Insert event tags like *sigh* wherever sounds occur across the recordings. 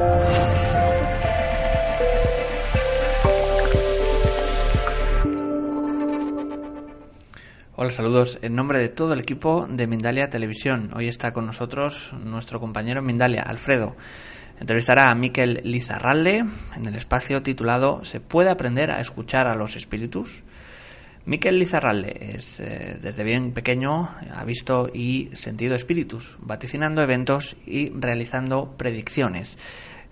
Hola, saludos en nombre de todo el equipo de Mindalia Televisión. Hoy está con nosotros nuestro compañero Mindalia, Alfredo. Entrevistará a Miquel Lizarralde en el espacio titulado ¿Se puede aprender a escuchar a los espíritus? Miquel Lizarralde es, eh, desde bien pequeño, ha visto y sentido espíritus, vaticinando eventos y realizando predicciones.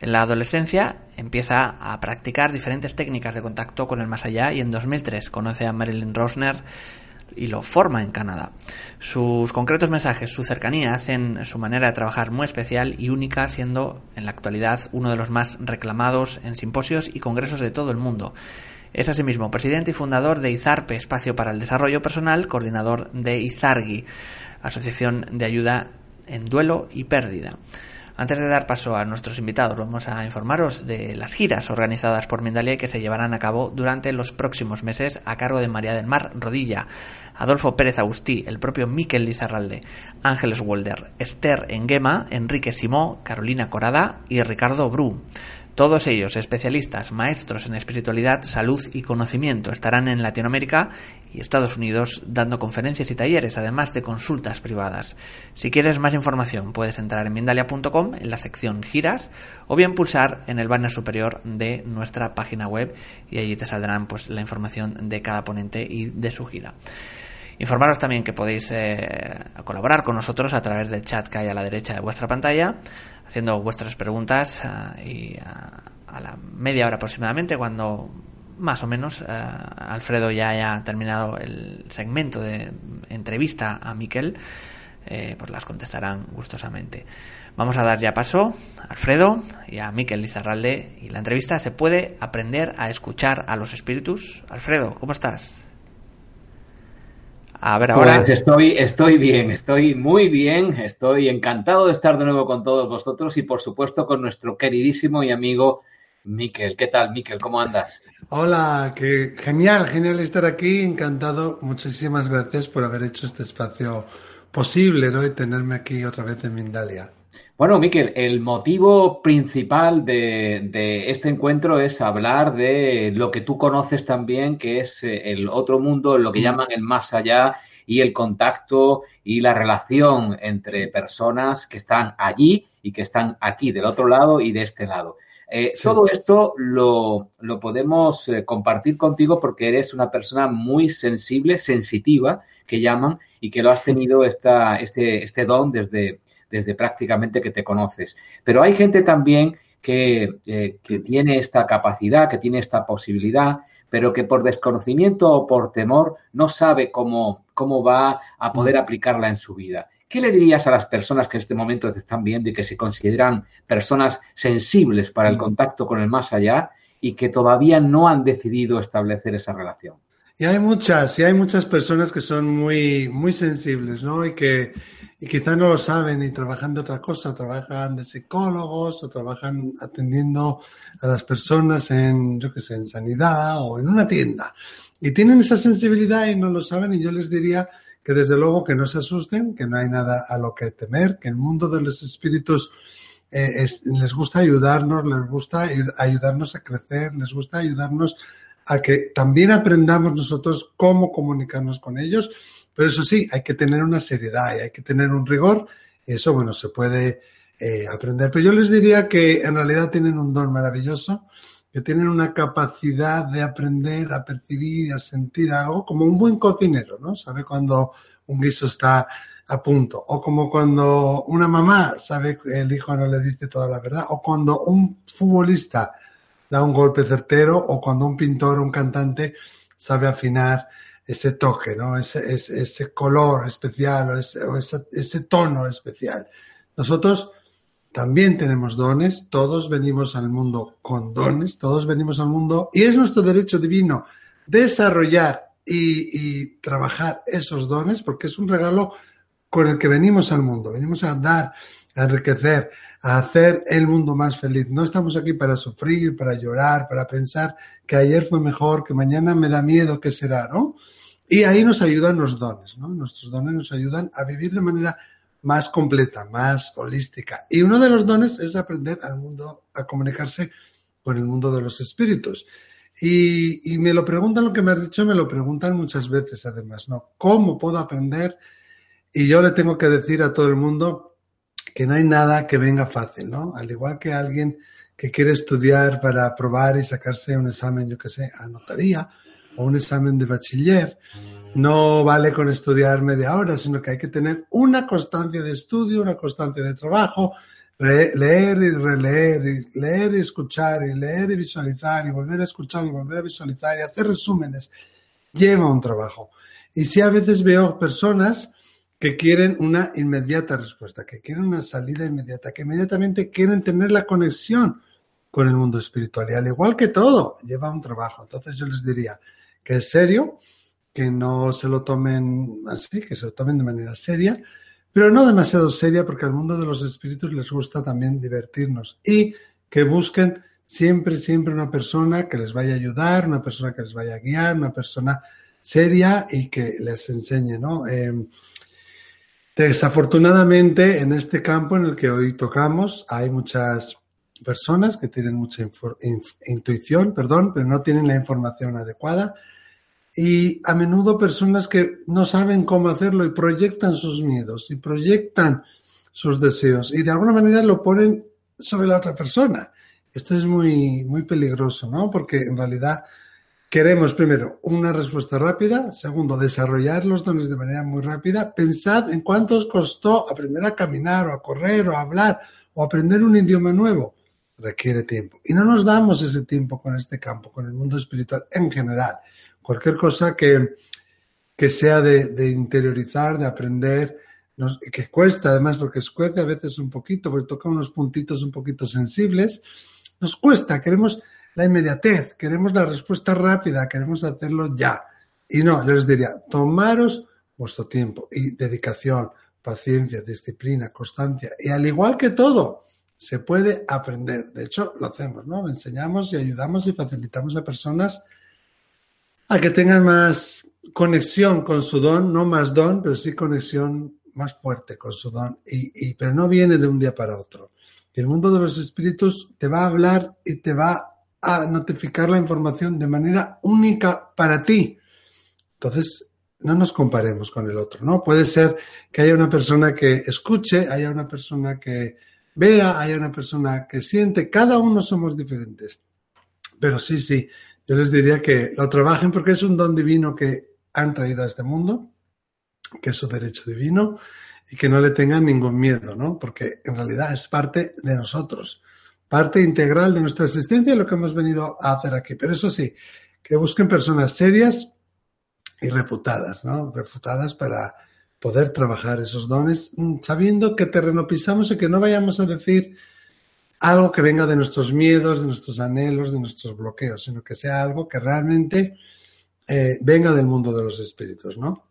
En la adolescencia empieza a practicar diferentes técnicas de contacto con el más allá y en 2003 conoce a Marilyn Rosner y lo forma en Canadá. Sus concretos mensajes, su cercanía hacen su manera de trabajar muy especial y única, siendo en la actualidad uno de los más reclamados en simposios y congresos de todo el mundo. Es asimismo presidente y fundador de IZARPE, Espacio para el Desarrollo Personal, coordinador de IZARGI, Asociación de Ayuda en Duelo y Pérdida. Antes de dar paso a nuestros invitados, vamos a informaros de las giras organizadas por Mindalia que se llevarán a cabo durante los próximos meses a cargo de María del Mar Rodilla, Adolfo Pérez Agustí, el propio Miquel Lizarralde, Ángeles Wolder, Esther Enguema, Enrique Simó, Carolina Corada y Ricardo Bru. Todos ellos, especialistas, maestros en espiritualidad, salud y conocimiento, estarán en Latinoamérica y Estados Unidos dando conferencias y talleres, además de consultas privadas. Si quieres más información, puedes entrar en Mindalia.com en la sección giras o bien pulsar en el banner superior de nuestra página web y allí te saldrán pues, la información de cada ponente y de su gira. Informaros también que podéis eh, colaborar con nosotros a través del chat que hay a la derecha de vuestra pantalla haciendo vuestras preguntas eh, y a, la media hora aproximadamente, cuando más o menos eh, Alfredo ya haya terminado el segmento de entrevista a Miquel, eh, pues las contestarán gustosamente. Vamos a dar ya paso a Alfredo y a Miquel Lizarralde y la entrevista se puede aprender a escuchar a los espíritus. Alfredo, ¿cómo estás? A ver, ahora. Pues estoy, estoy bien, estoy muy bien, estoy encantado de estar de nuevo con todos vosotros y, por supuesto, con nuestro queridísimo y amigo Miquel. ¿Qué tal, Miquel? ¿Cómo andas? Hola, que genial, genial estar aquí, encantado. Muchísimas gracias por haber hecho este espacio posible, ¿no? Y tenerme aquí otra vez en Mindalia. Bueno, Miquel, el motivo principal de, este encuentro es hablar de lo que tú conoces también, que es eh, el otro mundo, lo que mm. llaman el más allá y el contacto y la relación entre personas que están allí y que están aquí, del otro lado y de este lado. Eh, todo esto lo, podemos eh, compartir contigo porque eres una persona muy sensible, sensitiva, que llaman, y que lo has tenido esta, este, este don desde, desde prácticamente que te conoces. Pero hay gente también que, eh, que tiene esta capacidad, que tiene esta posibilidad, pero que por desconocimiento o por temor no sabe cómo, cómo va a poder mm. aplicarla en su vida. ¿Qué le dirías a las personas que en este momento te están viendo y que se consideran personas sensibles para el mm. contacto con el más allá y que todavía no han decidido establecer esa relación? Y hay muchas, y hay muchas personas que son muy, muy sensibles, ¿no? Y que, y quizás no lo saben y trabajan de otra cosa, trabajan de psicólogos o trabajan atendiendo a las personas en, yo qué sé, en sanidad o en una tienda. Y tienen esa sensibilidad y no lo saben y yo les diría que desde luego que no se asusten, que no hay nada a lo que temer, que el mundo de los espíritus eh, les gusta ayudarnos, les gusta ayudarnos a crecer, les gusta ayudarnos a que también aprendamos nosotros cómo comunicarnos con ellos pero eso sí, hay que tener una seriedad y hay que tener un rigor. Eso, bueno, se puede eh, aprender. Pero yo les diría que en realidad tienen un don maravilloso, que tienen una capacidad de aprender a percibir y a sentir algo, como un buen cocinero, ¿no? Sabe cuando un guiso está a punto, o como cuando una mamá sabe que el hijo no le dice toda la verdad, o cuando un futbolista da un golpe certero, o cuando un pintor o un cantante sabe afinar ese toque, ¿no? Ese, ese, color especial o, ese, o ese tono especial. Nosotros también tenemos dones, todos venimos al mundo con dones, todos venimos al mundo y es nuestro derecho divino desarrollar y, y, trabajar esos dones porque es un regalo con el que venimos al mundo, venimos a dar, a enriquecer, a hacer el mundo más feliz. No estamos aquí para sufrir, para llorar, para pensar que ayer fue mejor, que mañana me da miedo, que será, ¿no? Y ahí nos ayudan los dones, ¿no? Nuestros dones nos ayudan a vivir de manera más completa, más holística. Y uno de los dones es aprender al mundo, a comunicarse con el mundo de los espíritus. Y, y, me lo preguntan lo que me has dicho, me lo preguntan muchas veces además, ¿no? ¿Cómo puedo aprender? Y yo le tengo que decir a todo el mundo que no hay nada que venga fácil, ¿no? Al igual que alguien que quiere estudiar para probar y sacarse un examen, yo que sé, a notaría o un examen de bachiller, no vale con estudiar media hora, sino que hay que tener una constancia de estudio, una constancia de trabajo, leer y releer, y leer y escuchar, y leer y visualizar, y volver a escuchar y volver a visualizar, y hacer resúmenes, lleva un trabajo. Y si a veces veo personas que quieren una inmediata respuesta, que quieren una salida inmediata, que inmediatamente quieren tener la conexión con el mundo espiritual. Y al igual que todo, lleva un trabajo. Entonces yo les diría que es serio, que no se lo tomen así, que se lo tomen de manera seria, pero no demasiado seria porque al mundo de los espíritus les gusta también divertirnos y que busquen siempre, siempre una persona que les vaya a ayudar, una persona que les vaya a guiar, una persona seria y que les enseñe, ¿no? Eh, desafortunadamente, en este campo en el que hoy tocamos, hay muchas personas que tienen mucha intuición, perdón, pero no tienen la información adecuada y a menudo personas que no saben cómo hacerlo y proyectan sus miedos y proyectan sus deseos y de alguna manera lo ponen sobre la otra persona. Esto es muy, muy peligroso, ¿no? Porque en realidad queremos, primero, una respuesta rápida. Segundo, desarrollar los dones de manera muy rápida. Pensad en cuánto os costó aprender a caminar o a correr o a hablar o aprender un idioma nuevo. Requiere tiempo. Y no nos damos ese tiempo con este campo, con el mundo espiritual en general cualquier cosa que, que sea de, interiorizar, de aprender, que cuesta además, porque cuesta a veces un poquito, porque toca unos puntitos un poquito sensibles, nos cuesta, queremos la inmediatez, queremos la respuesta rápida, queremos hacerlo ya. Y no, yo les diría, tomaros vuestro tiempo y dedicación, paciencia, disciplina, constancia. Y al igual que todo, se puede aprender. De hecho, lo hacemos, ¿no? Enseñamos y ayudamos y facilitamos a personas a que tengan más conexión con su don, no más don, pero sí conexión más fuerte con su don, y, pero no viene de un día para otro. El mundo de los espíritus te va a hablar y te va a notificar la información de manera única para ti. Entonces, no nos comparemos con el otro, ¿no? Puede ser que haya una persona que escuche, haya una persona que vea, haya una persona que siente, cada uno somos diferentes. Pero sí, sí, yo les diría que lo trabajen porque es un don divino que han traído a este mundo, que es su derecho divino y que no le tengan ningún miedo, ¿no? Porque en realidad es parte de nosotros, parte integral de nuestra existencia y lo que hemos venido a hacer aquí. Pero eso sí, que busquen personas serias y reputadas, ¿no? Reputadas para poder trabajar esos dones, mm, sabiendo que terreno pisamos y que no vayamos a decir, algo que venga de nuestros miedos, de nuestros anhelos, de nuestros bloqueos, sino que sea algo que realmente eh, venga del mundo de los espíritus, ¿no?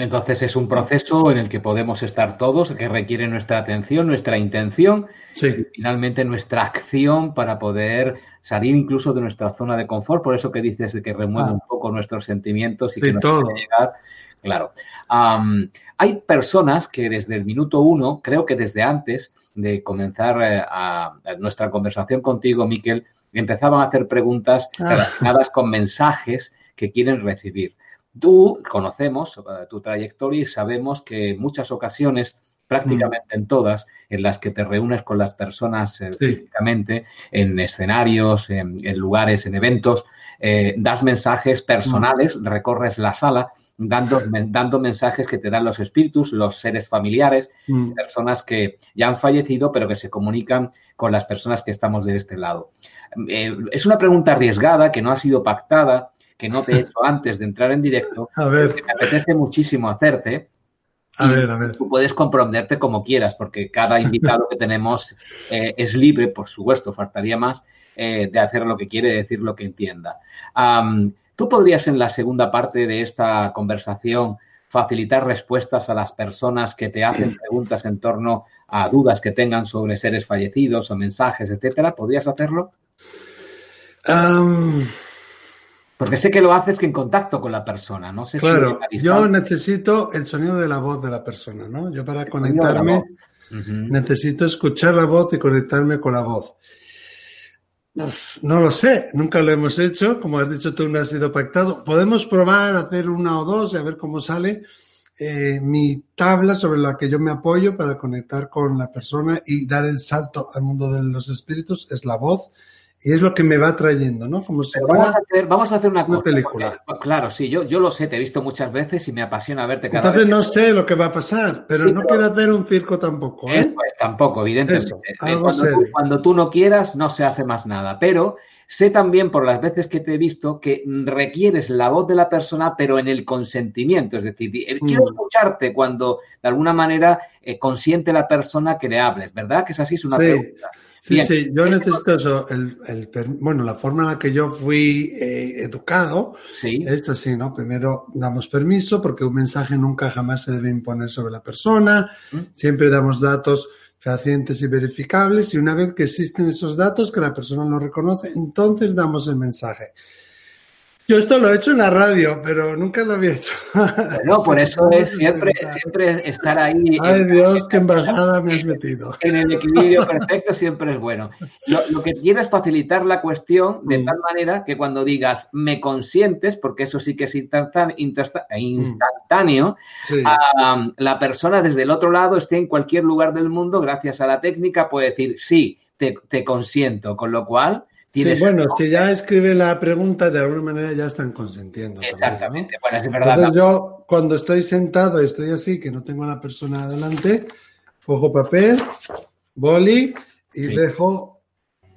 Entonces es un proceso en el que podemos estar todos, que requiere nuestra atención, nuestra intención sí. y finalmente nuestra acción para poder salir incluso de nuestra zona de confort. Por eso que dices de que remueve ah. un poco nuestros sentimientos y que nos todo. puede llegar. Claro. Um, hay personas que desde el minuto uno, creo que desde antes, de comenzar eh, a, a, nuestra conversación contigo, Miquel, empezaban a hacer preguntas relacionadas ah. con mensajes que quieren recibir. Tú conocemos uh, tu trayectoria y sabemos que en muchas ocasiones, prácticamente en todas, en las que te reúnes con las personas eh, sí. físicamente, en escenarios, en, en lugares, en eventos, eh, das mensajes personales, mm. recorres la sala dando, dando mensajes que te dan los espíritus, los seres familiares, mm. personas que ya han fallecido, pero que se comunican con las personas que estamos de este lado. Eh, es una pregunta arriesgada, que no ha sido pactada, que no te he hecho antes de entrar en directo, A ver. que me apetece muchísimo hacerte. A ver, a ver. Tú puedes comprometerte como quieras, porque cada invitado que tenemos eh, es libre, por supuesto, faltaría más, eh, de hacer lo que quiere, decir lo que entienda. Tú podrías en la segunda parte de esta conversación facilitar respuestas a las personas que te hacen preguntas en torno a dudas que tengan sobre seres fallecidos o mensajes, etcétera. ¿Podrías hacerlo? Am, Porque sé que lo haces que en contacto con la persona, no sé claro, si yo necesito el sonido de la voz de la persona, ¿no? Yo para El conectarme necesito escuchar la voz y conectarme con la voz. No lo sé, nunca lo hemos hecho, como has dicho tú, no ha sido pactado. Podemos probar a hacer una o dos y a ver cómo sale. Eh, mi tabla sobre la que yo me apoyo para conectar con la persona y dar el salto al mundo de los espíritus es la voz y es lo que me va trayendo, ¿no? Como si Pero fuera... vamos, a hacer, vamos a hacer una, una cosa, película. porque, claro, sí, yo, yo lo sé, te he visto muchas veces y me apasiona verte cada Entonces vez. no sé lo que va a pasar, pero Sí, no pero- quiero hacer un circo tampoco, ¿eh? Eso es, tampoco, evidentemente. Eso, Eh, algo cuando, tú, cuando tú no quieras, no se hace más nada. Pero sé también por las veces que te he visto que requieres la voz de la persona, pero en el consentimiento. Es decir, eh, quiero Mm. escucharte cuando de alguna manera eh, consiente la persona que le hables, ¿verdad? Que es así, es una Sí. pregunta. Sí, Bien. sí, yo Este- necesito eso. El, el bueno, la forma en la que yo fui eh, educado Sí, es así, ¿no? Primero damos permiso porque un mensaje nunca jamás se debe imponer sobre la persona. Mm. Siempre damos datos fehacientes y verificables y una vez que existen esos datos que la persona lo reconoce, entonces damos el mensaje. Yo esto lo he hecho en la radio, pero nunca lo había hecho. no, por *laughs* eso es Sí, siempre, sí, sí. siempre estar ahí. Ay en- Dios, qué embajada me has metido. en el equilibrio perfecto siempre es bueno. Lo, lo que quiero es facilitar la cuestión de Mm. tal manera que cuando digas me consientes, porque eso sí que es intrasta- instantáneo, Sí. am, la persona desde el otro lado esté en cualquier lugar del mundo, gracias a la técnica, puede decir sí, te, te consiento, con lo cual Sí, bueno, si ya escribe la pregunta, de alguna manera ya están también, ¿no? Exactamente, bueno, es verdad. Entonces yo, cuando estoy sentado y estoy así, que no tengo a la persona adelante, cojo papel, boli y Sí. dejo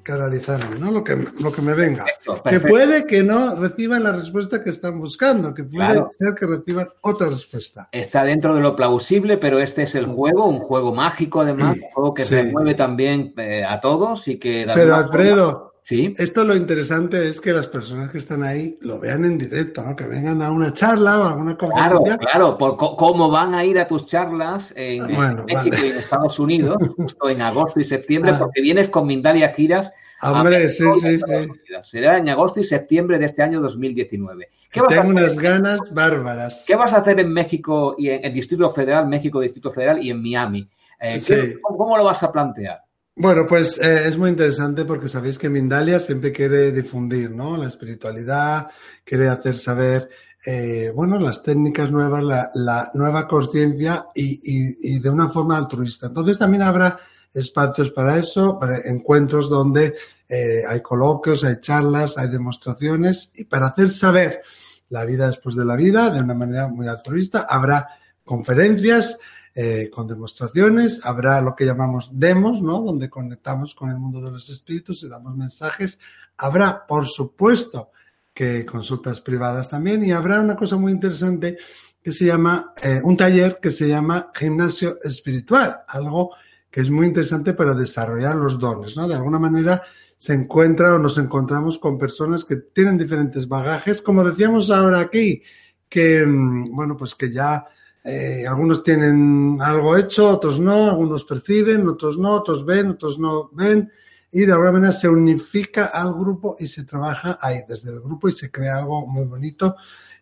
canalizarme, ¿no? Lo que, lo que me venga. Perfecto, Que puede que no reciban la respuesta que están buscando, que puede Claro. ser que reciban otra respuesta. Está dentro de lo plausible, pero este es el juego, un juego mágico además, un juego que Sí. remueve también eh, a todos y que... Pero Alfredo, Sí. esto lo interesante es que las personas que están ahí lo vean en directo, ¿no? Que vengan a una charla o a Claro, conferencia. claro, por co- cómo van a ir a tus charlas en, México vale. y en Estados Unidos, *laughs* justo en agosto y septiembre, Ah. porque vienes con Mindalia Giras. a Hombre, México sí, a sí, sí. Unidos. Será en agosto y septiembre de este año 2019. ¿Qué vas, a Tengo hacer, unas ganas bárbaras. qué vas a hacer en México y en el Distrito Federal, México Distrito Federal y en Miami? Eh, Sí. ¿qué- cómo, cómo lo vas a plantear? Bueno, pues eh, es muy interesante porque sabéis que Mindalia siempre quiere difundir, ¿no? La espiritualidad, quiere hacer saber, eh, bueno, las técnicas nuevas, la, nueva conciencia y de una forma altruista. Entonces también habrá espacios para eso, para encuentros donde eh, hay coloquios, hay charlas, hay demostraciones y para hacer saber la vida después de la vida de una manera muy altruista habrá conferencias, eh, con demostraciones, habrá lo que llamamos demos, ¿no? Donde conectamos con el mundo de los espíritus y damos mensajes. Habrá, por supuesto, que consultas privadas también y habrá una cosa muy interesante que se llama, eh, un taller que se llama gimnasio espiritual, algo que es muy interesante para desarrollar los dones, ¿no? De alguna manera se encuentra o nos encontramos con personas que tienen diferentes bagajes, como decíamos ahora aquí, que, mm, bueno, pues que ya eh, algunos tienen algo hecho, otros no, algunos perciben, otros no, otros ven, otros no ven, y de alguna manera se unifica al grupo y se trabaja ahí desde el grupo y se crea algo muy bonito,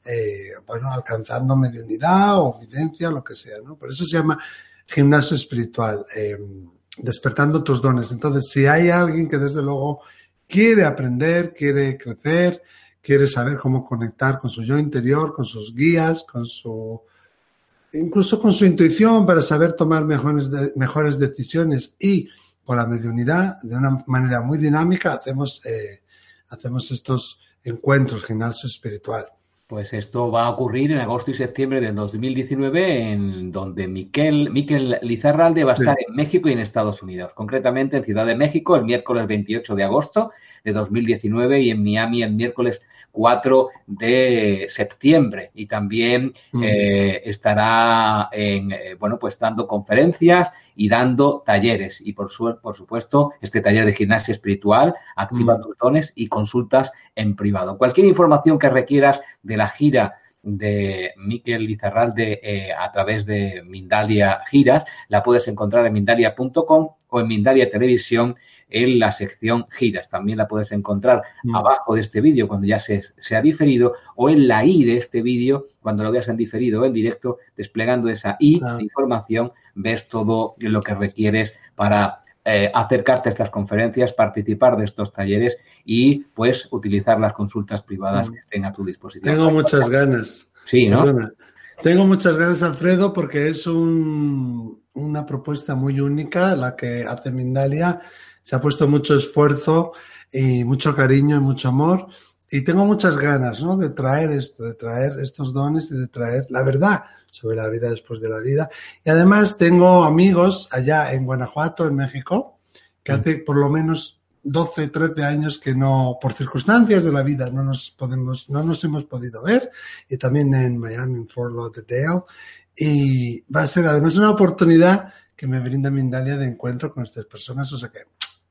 eh, bueno, alcanzando mediunidad o evidencia, lo que sea, ¿no? Por eso se llama gimnasio espiritual, eh, despertando tus dones. Entonces, si hay alguien que desde luego quiere aprender, quiere crecer, quiere saber cómo conectar con su yo interior, con sus guías, con su incluso con su intuición para saber tomar mejores, de- mejores decisiones y con la mediunidad, de una manera muy dinámica, hacemos, eh, hacemos estos encuentros, gimnasio espiritual. Pues esto va a ocurrir en agosto y septiembre del 2019, en donde Miquel, Miquel Lizarralde va a Sí. estar en México y en Estados Unidos, concretamente en Ciudad de México el miércoles 28 de agosto de 2019 y en Miami el miércoles 4 de septiembre y también Mm. eh, estará en, eh, bueno, pues dando conferencias y dando talleres y por, su- por supuesto este taller de gimnasia espiritual, activa Mm. tus dones y consultas en privado. Cualquier información que requieras de la gira de Miquel Lizarralde eh, a través de Mindalia Giras, la puedes encontrar en mindalia.com o en Mindalia Televisión en la sección giras. También la puedes encontrar Mm. abajo de este vídeo cuando ya se, se ha diferido o en la i de este vídeo cuando lo veas en diferido o en directo, desplegando esa i Claro. de información, ves todo lo que requieres para eh, acercarte a estas conferencias, participar de estos talleres y pues utilizar las consultas privadas Mm. que estén a tu disposición. Tengo muchas ganas. Sí, ¿no? Perdona. Tengo muchas ganas, Alfredo, porque es un- una propuesta muy única la que hace Mindalia. Se ha puesto mucho esfuerzo y mucho cariño y mucho amor. Y tengo muchas ganas, ¿no? De traer esto, de traer estos dones y de traer la verdad sobre la vida después de la vida. Y además tengo amigos allá en Guanajuato, en México, que hace por lo menos 12, 13 años que no, por circunstancias de la vida, no nos podemos, no nos hemos podido ver. Y también en Miami, en Fort Lauderdale. Y va a ser además una oportunidad que me brinda Mindalia de encuentro con estas personas. O sea que,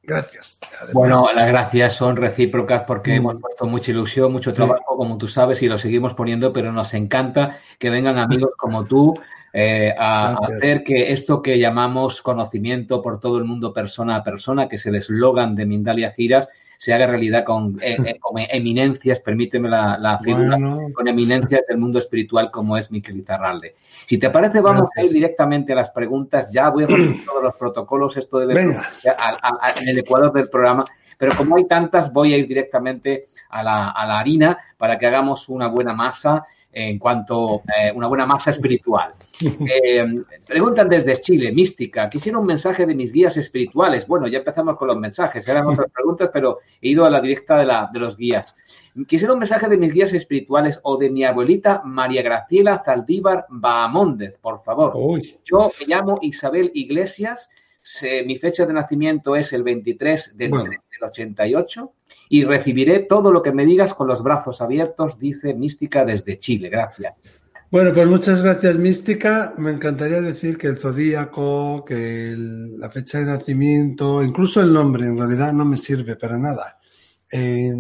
gracias. Además, Bueno, las gracias son recíprocas porque Mm. hemos puesto mucha ilusión, mucho Sí. trabajo, como tú sabes, y lo seguimos poniendo, pero nos encanta que vengan amigos como tú eh, a, a Gracias. hacer que esto que llamamos conocimiento por todo el mundo persona a persona, que es el eslogan de Mindalia Giras, se haga realidad con, eh, eh, *laughs* con eminencias, permíteme la, la figura, bueno, con eminencias del mundo espiritual como es Miquel Izarralde. Si te parece, vamos a ir directamente a las preguntas. Ya voy a *clears throat* todos los protocolos. Esto debe ser en el ecuador del programa. Pero como hay tantas, voy a ir directamente a la, a la harina para que hagamos una buena masa en cuanto eh, una buena masa espiritual. *laughs* Eh, preguntan desde Chile, mística, quisiera un mensaje de mis guías espirituales. Bueno, ya empezamos con los mensajes, eran otras *laughs* preguntas, pero he ido a la directa de, la, de los guías. Quisiera un mensaje de mis guías espirituales o de mi abuelita María Graciela Zaldívar Bahamóndez, por favor. uy, Yo me llamo Isabel Iglesias, se- mi fecha de nacimiento es el 23 del, Bueno. 3 del 88 y recibiré todo lo que me digas con los brazos abiertos, dice Mística desde Chile. Gracias. Bueno, pues muchas gracias, Mística. Me encantaría decir que el zodíaco, que la fecha de nacimiento, incluso el nombre, en realidad no me sirve para nada. Eh,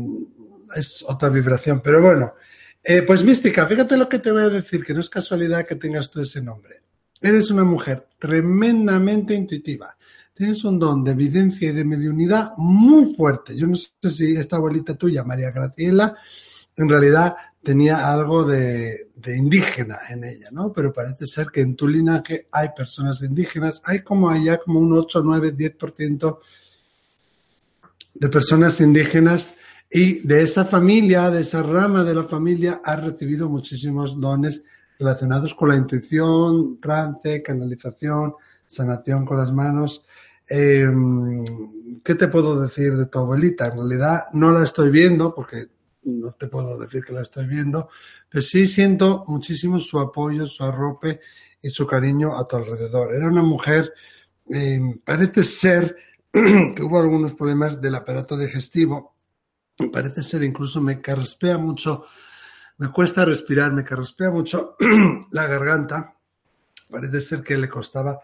es otra vibración, pero bueno. Eh, pues Mística, fíjate lo que te voy a decir, que no es casualidad que tengas tú ese nombre. Eres una mujer tremendamente intuitiva. Tienes un don de evidencia y de mediunidad muy fuerte. Yo no sé si esta abuelita tuya, María Graciela, en realidad tenía algo de, indígena en ella, ¿no? Pero parece ser que en tu linaje hay personas indígenas, hay como allá como un 8, 9, 10% de personas indígenas y de esa familia, de esa rama de la familia, has recibido muchísimos dones relacionados con la intuición, trance, canalización, sanación con las manos. Eh, ¿Qué te puedo decir de tu abuelita? En realidad no la estoy viendo porque no te puedo decir que la estoy viendo, pero sí siento muchísimo su apoyo, su arrope y su cariño a tu alrededor. Era una mujer, eh, parece ser *clears throat* que hubo algunos problemas del aparato digestivo, parece ser incluso me carraspea mucho, me cuesta respirar, me carraspea mucho *clears throat* la garganta, parece ser que le costaba,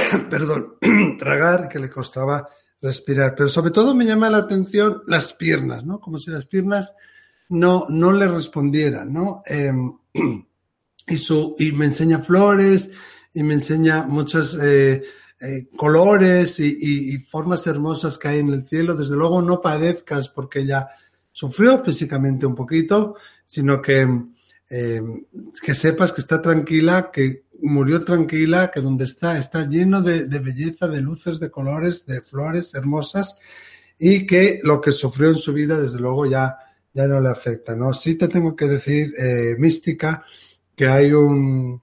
*coughs* perdón, *coughs* tragar, que le costaba respirar. Pero sobre todo me llama la atención las piernas, ¿no? Como si las piernas no, no le respondieran, ¿no? Eh, *coughs* y, su, y me enseña flores y me enseña muchos eh, eh, colores y, y, y, formas hermosas que hay en el cielo. Desde luego no padezcas porque ella sufrió físicamente un poquito, sino que, eh, que sepas que está tranquila, que murió tranquila, que donde está está lleno de, belleza, de luces, de colores, de flores hermosas y que lo que sufrió en su vida desde luego ya, ya no le afecta. ¿no? Sí te tengo que decir, eh, mística, que hay un,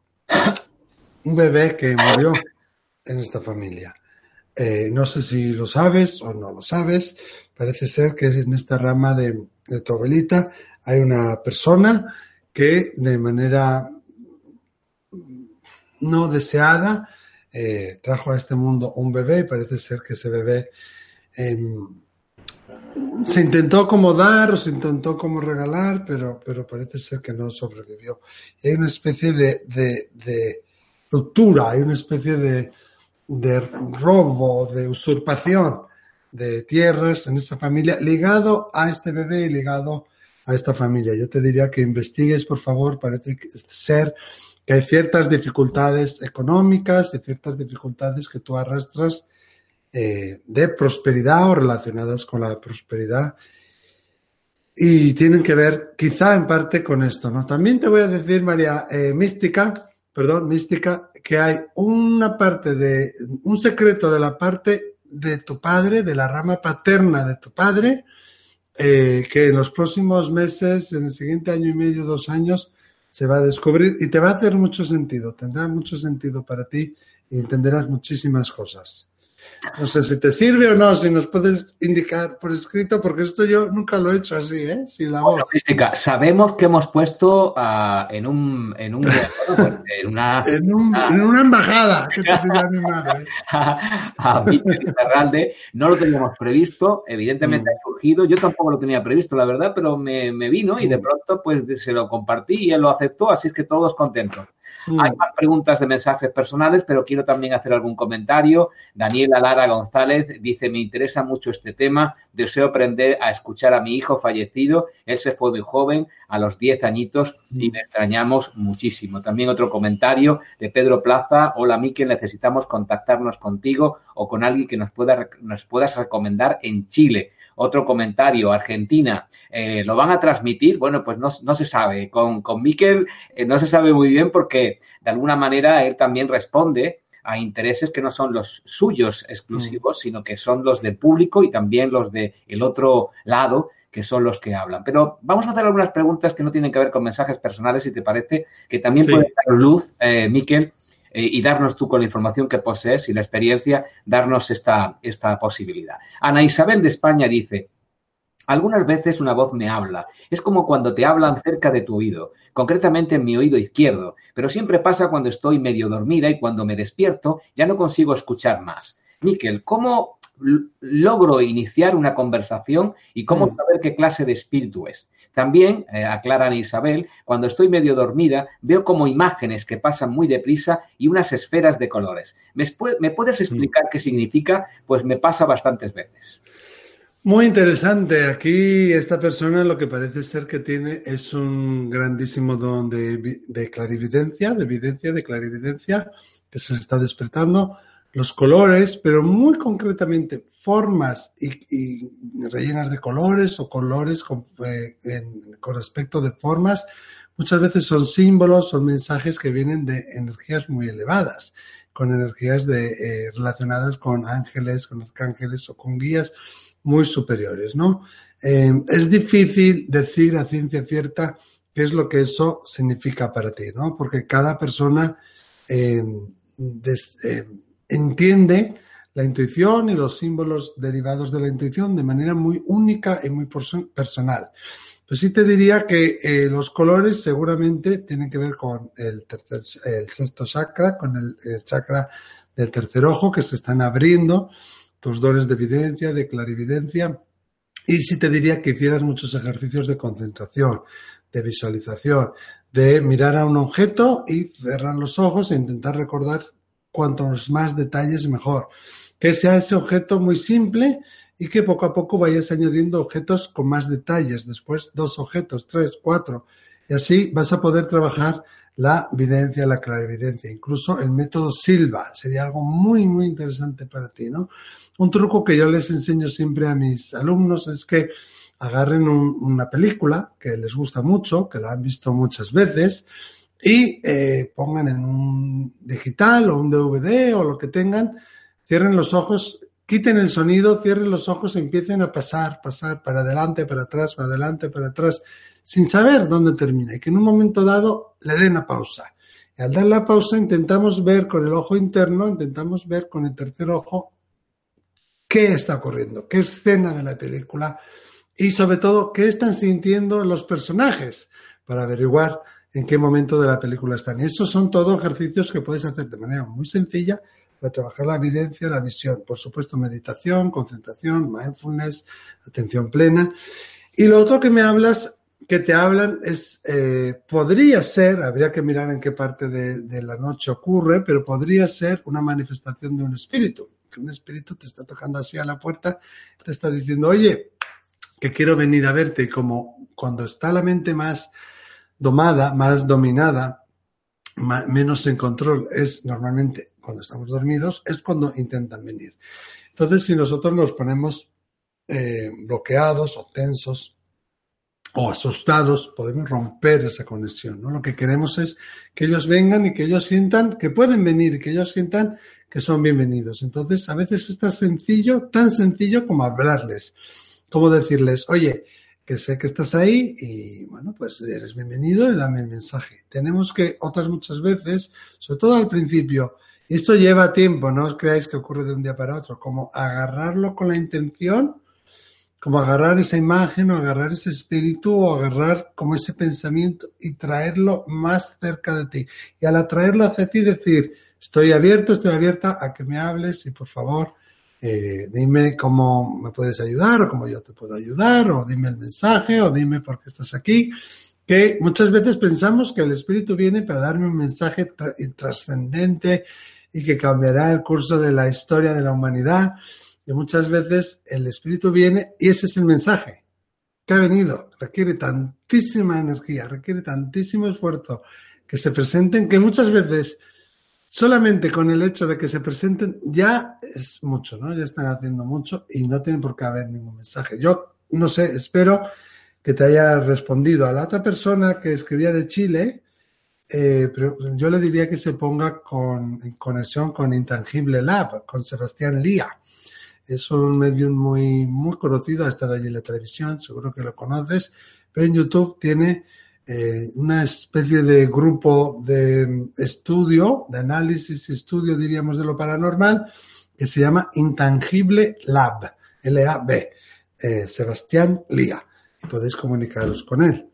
un bebé que murió en esta familia. Eh, no sé si lo sabes o no lo sabes. Parece ser que en esta rama de, de tu hay una persona que de manera no deseada eh, trajo a este mundo un bebé y parece ser que ese bebé eh, se intentó como dar o se intentó como regalar, pero, pero parece ser que no sobrevivió. hay una especie de, de, ruptura, hay una especie de, de robo, de usurpación de tierras en esa familia ligado a este bebé y ligado a esta familia. Yo te diría que investigues, por favor, parece ser que hay ciertas dificultades económicas y ciertas dificultades que tú arrastras eh, de prosperidad o relacionadas con la prosperidad y tienen que ver quizá en parte con esto, ¿no? También te voy a decir, María, eh, mística, perdón, mística, que hay una parte de, un secreto de la parte de tu padre, de la rama paterna de tu padre, eh, que en los próximos meses, en el siguiente año y medio, dos años, se va a descubrir y te va a hacer mucho sentido, tendrá mucho sentido para ti y entenderás muchísimas cosas. No sé si te sirve o no, si nos puedes indicar por escrito, porque esto yo nunca lo he hecho así, ¿eh? Sin la voz. sabemos que hemos puesto uh, en un... En, un, *laughs* pues, en, una, en, un, en, una embajada, que te mi madre. *laughs* a, a Ferralde, no lo teníamos previsto, evidentemente mm. ha surgido, yo tampoco lo tenía previsto, la verdad, pero me, me vino y de mm. pronto pues se lo compartí y él lo aceptó, así es que todos contentos. Hay más preguntas de mensajes personales, pero quiero también hacer algún comentario. Daniela Lara González dice, me interesa mucho este tema, deseo aprender a escuchar a mi hijo fallecido, él se fue muy joven, a los 10 añitos, y me extrañamos muchísimo. También otro comentario de Pedro Plaza, hola Miquel, necesitamos contactarnos contigo o con alguien que nos, pueda, nos puedas recomendar en Chile. Otro comentario, Argentina, eh, ¿lo van a transmitir? Bueno, pues no, se sabe. Con, con Miquel eh, no se sabe muy bien porque de alguna manera él también responde a intereses que no son los suyos exclusivos, mm. sino que son los del público y también los del el otro lado, que son los que hablan. Pero vamos a hacer algunas preguntas que no tienen que ver con mensajes personales, si te parece, que también puede dar luz, eh, Miquel, y darnos tú con la información que posees y la experiencia, darnos esta, esta posibilidad. Ana Isabel de España dice, algunas veces una voz me habla. Es como cuando te hablan cerca de tu oído, concretamente en mi oído izquierdo, pero siempre pasa cuando estoy medio dormida y cuando me despierto ya no consigo escuchar más. Miquel, ¿cómo logro iniciar una conversación y cómo mm. saber qué clase de espíritu es? También, eh, aclaran Isabel, cuando estoy medio dormida, veo como imágenes que pasan muy deprisa y unas esferas de colores. ¿Me, puedes explicar qué significa? Pues me pasa bastantes veces. Muy interesante. Aquí esta persona lo que parece ser que tiene es un grandísimo don de, de clarividencia, de evidencia, de clarividencia, que se está despertando los colores, pero muy concretamente formas y, rellenas de colores o colores con, eh, con, respecto de formas, muchas veces son símbolos, son mensajes que vienen de energías muy elevadas, con energías de, eh, relacionadas con ángeles, con arcángeles o con guías muy superiores, ¿no? Eh, es difícil decir a ciencia cierta qué es lo que eso significa para ti, ¿no? Porque cada persona entiende la intuición y los símbolos derivados de la intuición de manera muy única y muy personal. Pues sí te diría que eh, los colores seguramente tienen que ver con el, tercer, el sexto chakra, con el, chakra del tercer ojo, que se están abriendo tus dones de evidencia, de clarividencia. Y sí te diría que hicieras muchos ejercicios de concentración, de visualización, de mirar a un objeto y cerrar los ojos e intentar recordar cuantos más detalles mejor. Que sea ese objeto muy simple y que poco a poco vayas añadiendo objetos con más detalles. Después dos objetos, tres, cuatro. Y así vas a poder trabajar la evidencia, la clarividencia. Incluso el método Silva sería algo muy, muy interesante para ti, ¿no? Un truco que yo les enseño siempre a mis alumnos es que agarren una película que les gusta mucho, que la han visto muchas veces, y eh, pongan en un digital o un DVD o lo que tengan, cierren los ojos, quiten el sonido, cierren los ojos y empiecen a pasar, pasar para adelante, para atrás, para adelante, para atrás, sin saber dónde termina y que en un momento dado le den la pausa. Y al dar la pausa intentamos ver con el ojo interno, intentamos ver con el tercer ojo qué está ocurriendo, qué escena de la película y sobre todo qué están sintiendo los personajes para averiguar en qué momento de la película están. Y estos son todos ejercicios que puedes hacer de manera muy sencilla, para trabajar la evidencia, la visión. Por supuesto, meditación, concentración, mindfulness, atención plena. Y lo otro que me hablas, que te hablan, es, eh, podría ser, habría que mirar en qué parte de, la noche ocurre, pero podría ser una manifestación de un espíritu. Que un espíritu te está tocando así a la puerta, te está diciendo, oye, que quiero venir a verte. Y como cuando está la mente más domada, más dominada, menos en control es normalmente cuando estamos dormidos, es cuando intentan venir. Entonces, si nosotros nos ponemos eh, bloqueados o tensos o asustados, podemos romper esa conexión. ¿no? Lo que queremos es que ellos vengan y que ellos sientan que pueden venir y que ellos sientan que son bienvenidos. Entonces, a veces es tan sencillo, tan sencillo como hablarles, como decirles, oye, que sé que estás ahí y bueno, pues eres bienvenido y dame el mensaje. Tenemos que otras muchas veces, sobre todo al principio, esto lleva tiempo, no os creáis que ocurre de un día para otro, como agarrarlo con la intención, como agarrar esa imagen o agarrar ese espíritu o agarrar como ese pensamiento y traerlo más cerca de ti. Y al atraerlo hacia ti decir, estoy abierto, estoy abierta a que me hables y por favor eh, dime cómo me puedes ayudar o cómo yo te puedo ayudar o dime el mensaje o dime por qué estás aquí. Que muchas veces pensamos que el Espíritu viene para darme un mensaje trascendente y que cambiará el curso de la historia de la humanidad. Y muchas veces el Espíritu viene y ese es el mensaje que ha venido. Requiere tantísima energía, requiere tantísimo esfuerzo que se presenten que muchas veces solamente con el hecho de que se presenten ya es mucho, ¿no? Ya están haciendo mucho y no tienen por qué haber ningún mensaje. Yo no sé, espero que te haya respondido a la otra persona que escribía de Chile, eh, pero yo le diría que se ponga con, en conexión con Intangible Lab, con Sebastián Lía. Es un medio muy, muy conocido, ha estado allí en la televisión, seguro que lo conoces, pero en YouTube tiene eh, una especie de grupo de estudio, de análisis y estudio, diríamos, de lo paranormal, que se llama Intangible Lab, L-A-B, eh, Sebastián Lía, y podéis comunicaros con él.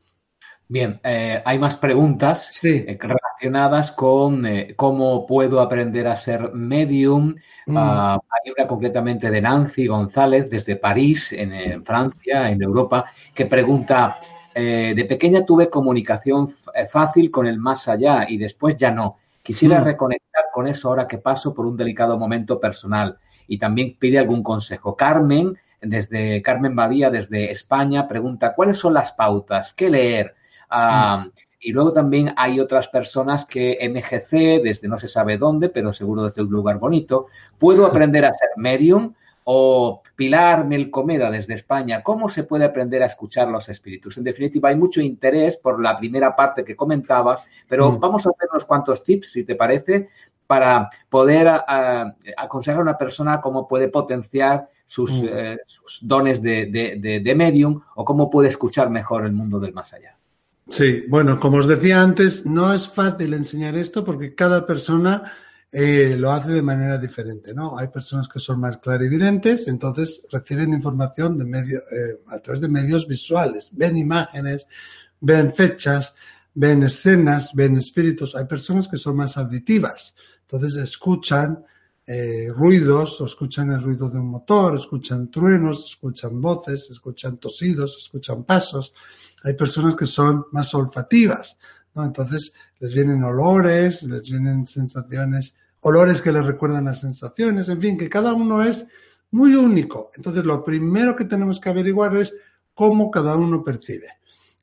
Bien, eh, hay más preguntas relacionadas con cómo puedo aprender a ser medium. Mm. Hay una concretamente de Nancy González desde París, en Francia, en Europa, que pregunta eh, de pequeña tuve comunicación eh, fácil con el más allá y después ya no. Quisiera mm. reconectar con eso ahora que paso por un delicado momento personal y también pide algún consejo. Carmen, desde Carmen Badía, desde España, pregunta cuáles son las pautas, qué leer. Ah, mm. Y luego también hay otras personas que MGC, desde no se sabe dónde, pero seguro desde un lugar bonito, puedo *laughs* aprender a ser medium o Pilar Melcomeda desde España, ¿cómo se puede aprender a escuchar los espíritus? En definitiva, hay mucho interés por la primera parte que comentabas, pero mm. vamos a hacer unos cuantos tips, si te parece, para poder aconsejar a una persona cómo puede potenciar sus, mm. eh, dones de, de medium o cómo puede escuchar mejor el mundo del más allá. Sí, bueno, como os decía antes, no es fácil enseñar esto porque cada persona eh, lo hace de manera diferente, ¿no? Hay personas que son más clarividentes, entonces reciben información de medio, eh, a través de medios visuales, ven imágenes, ven fechas, ven escenas, ven espíritus. Hay personas que son más auditivas, entonces escuchan eh, ruidos, o escuchan el ruido de un motor, escuchan truenos, escuchan voces, escuchan tosidos, escuchan pasos. Hay personas que son más olfativas, ¿no? Entonces les vienen olores, les vienen sensaciones olores que le recuerdan las sensaciones, en fin, que cada uno es muy único. Entonces, lo primero que tenemos que averiguar es cómo cada uno percibe.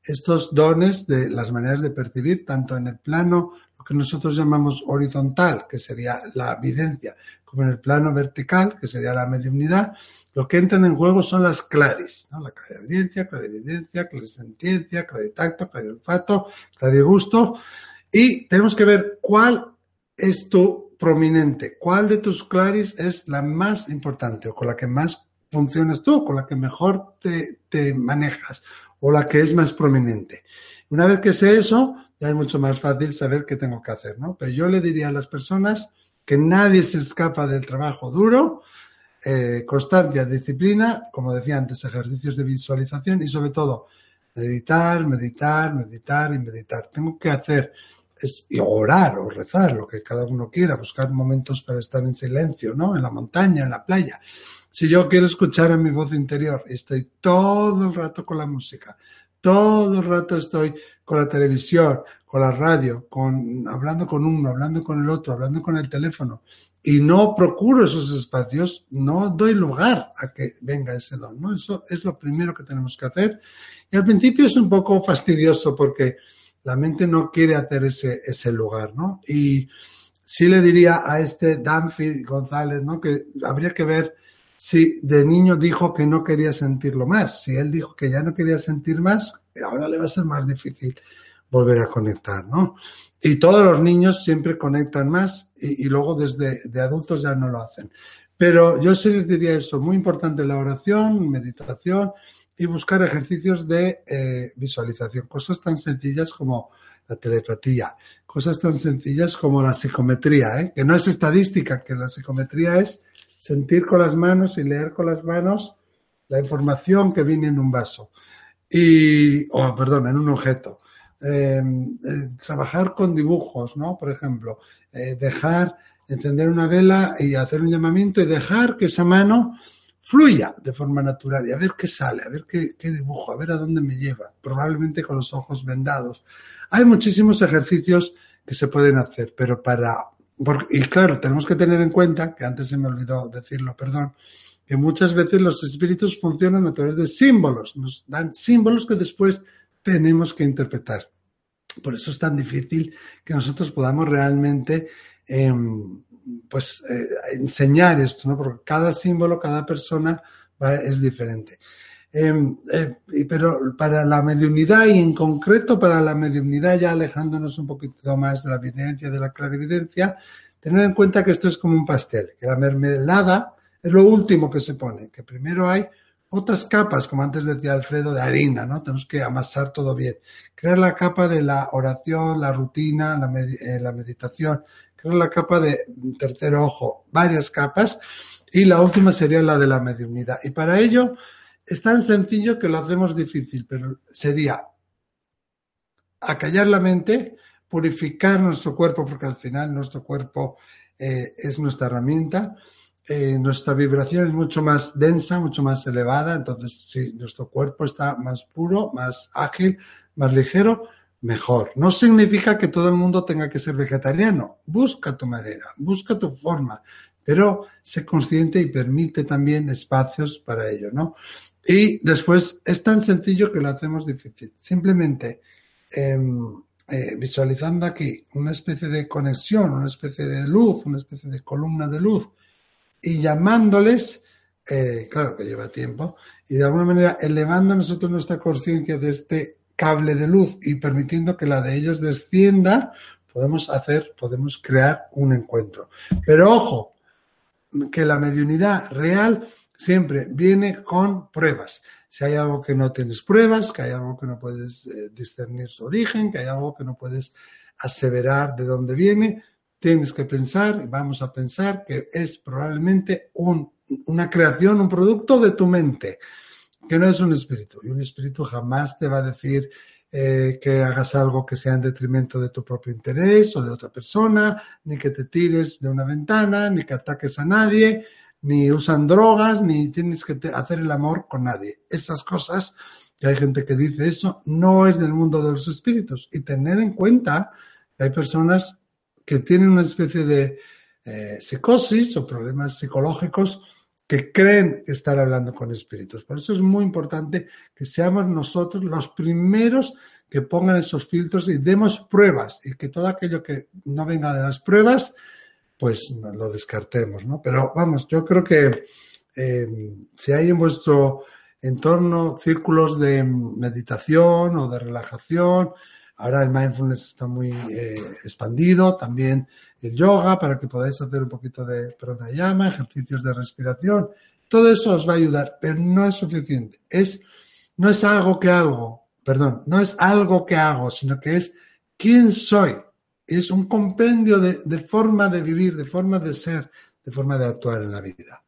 Estos dones de las maneras de percibir, tanto en el plano, lo que nosotros llamamos horizontal, que sería la videncia, como en el plano vertical, que sería la mediunidad, lo que entran en juego son las claris, ¿no? La clarividencia, clarividencia, clarisentiencia, claritacto, clarolfato, clarigusto, y tenemos que ver cuál es tu prominente, ¿cuál de tus claris es la más importante o con la que más funcionas tú, con la que mejor te, manejas o la que es más prominente? Una vez que sé eso, ya es mucho más fácil saber qué tengo que hacer, ¿no? Pero yo le diría a las personas que nadie se escapa del trabajo duro, eh, constancia, disciplina, como decía antes, ejercicios de visualización y sobre todo meditar, meditar, meditar y meditar. Tengo que hacer es orar o rezar, lo que cada uno quiera, buscar momentos para estar en silencio, ¿no? En la montaña, en la playa. Si yo quiero escuchar a mi voz interior, estoy todo el rato con la música, todo el rato estoy con la televisión, con la radio, con, hablando con uno, hablando con el otro, hablando con el teléfono, y no procuro esos espacios, no doy lugar a que venga ese don, ¿no? Eso es lo primero que tenemos que hacer. Y al principio es un poco fastidioso porque la mente no quiere hacer ese, ese lugar, ¿no? Y sí le diría a este Danfi González, ¿no? Que habría que ver si de niño dijo que no quería sentirlo más. Si él dijo que ya no quería sentir más, ahora le va a ser más difícil volver a conectar, ¿no? Y todos los niños siempre conectan más y, luego desde de adultos ya no lo hacen. Pero yo sí les diría eso, muy importante la oración, meditación, y buscar ejercicios de eh, visualización, cosas tan sencillas como la telepatía, cosas tan sencillas como la psicometría, ¿eh? que no es estadística, que la psicometría es sentir con las manos y leer con las manos la información que viene en un vaso y, o perdón, en un objeto. Em, eh, trabajar con dibujos, ¿no? Por ejemplo, dejar encender una vela y hacer un llamamiento y dejar que esa mano fluya de forma natural y a ver qué sale, a ver qué, dibujo, a ver a dónde me lleva, probablemente con los ojos vendados. Hay muchísimos ejercicios que se pueden hacer, pero para... y claro, tenemos que tener en cuenta, que antes se me olvidó decirlo, perdón, que muchas veces los espíritus funcionan a través de símbolos, nos dan símbolos que después tenemos que interpretar. Por eso es tan difícil que nosotros podamos realmente em, pues eh, enseñar esto, ¿no? Porque cada símbolo, cada persona es diferente. Em, eh, pero para la mediunidad y en concreto para la mediunidad, ya alejándonos un poquito más de la evidencia, de la clarividencia, tener en cuenta que esto es como un pastel, que la mermelada es lo último que se pone, que primero hay otras capas, como antes decía Alfredo, de harina, ¿no? Tenemos que amasar todo bien. Crear la capa de la oración, la rutina, la, eh, la meditación, crear la capa de tercer ojo, varias capas, y la última sería la de la mediunidad. Y para ello es tan sencillo que lo hacemos difícil, pero sería acallar la mente, purificar nuestro cuerpo, porque al final nuestro cuerpo eh, es nuestra herramienta, eh, nuestra vibración es mucho más densa, mucho más elevada, entonces si nuestro cuerpo está más puro, más ágil, más ligero, mejor. No significa que todo el mundo tenga que ser vegetariano. Busca tu manera, busca tu forma, pero sé consciente y permite también espacios para ello, ¿no? Y después es tan sencillo que lo hacemos difícil. Simplemente em, eh, visualizando aquí una especie de conexión, una especie de luz, una especie de columna de luz y llamándoles, eh, claro que lleva tiempo, y de alguna manera elevando nosotros nuestra conciencia de este cable de luz y permitiendo que la de ellos descienda, podemos hacer, podemos crear un encuentro. Pero ojo, que la mediunidad real siempre viene con pruebas. Si hay algo que no tienes pruebas, que hay algo que no puedes eh, discernir su origen, que hay algo que no puedes aseverar de dónde viene, tienes que pensar, vamos a pensar que es probablemente una creación, un producto de tu mente que no es un espíritu. Y un espíritu jamás te va a decir eh, que hagas algo que sea en detrimento de tu propio interés o de otra persona, ni que te tires de una ventana, ni que ataques a nadie, ni usan drogas, ni tienes que hacer el amor con nadie. Esas cosas, que hay gente que dice eso, no es del mundo de los espíritus. Y tener en cuenta que hay personas que tienen una especie de eh, psicosis o problemas psicológicos que creen estar hablando con espíritus. Por eso es muy importante que seamos nosotros los primeros que pongan esos filtros y demos pruebas y que todo aquello que no venga de las pruebas, pues lo descartemos, ¿no? Pero vamos, yo creo que eh, si hay en vuestro entorno círculos de meditación o de relajación, ahora el mindfulness está muy eh, expandido, también el yoga para que podáis hacer un poquito de pranayama, ejercicios de respiración. Todo eso os va a ayudar, pero no es suficiente. Es, no es algo que hago, perdón, no es algo que hago, sino que es quién soy. Es un compendio de, de forma de vivir, de forma de ser, de forma de actuar en la vida.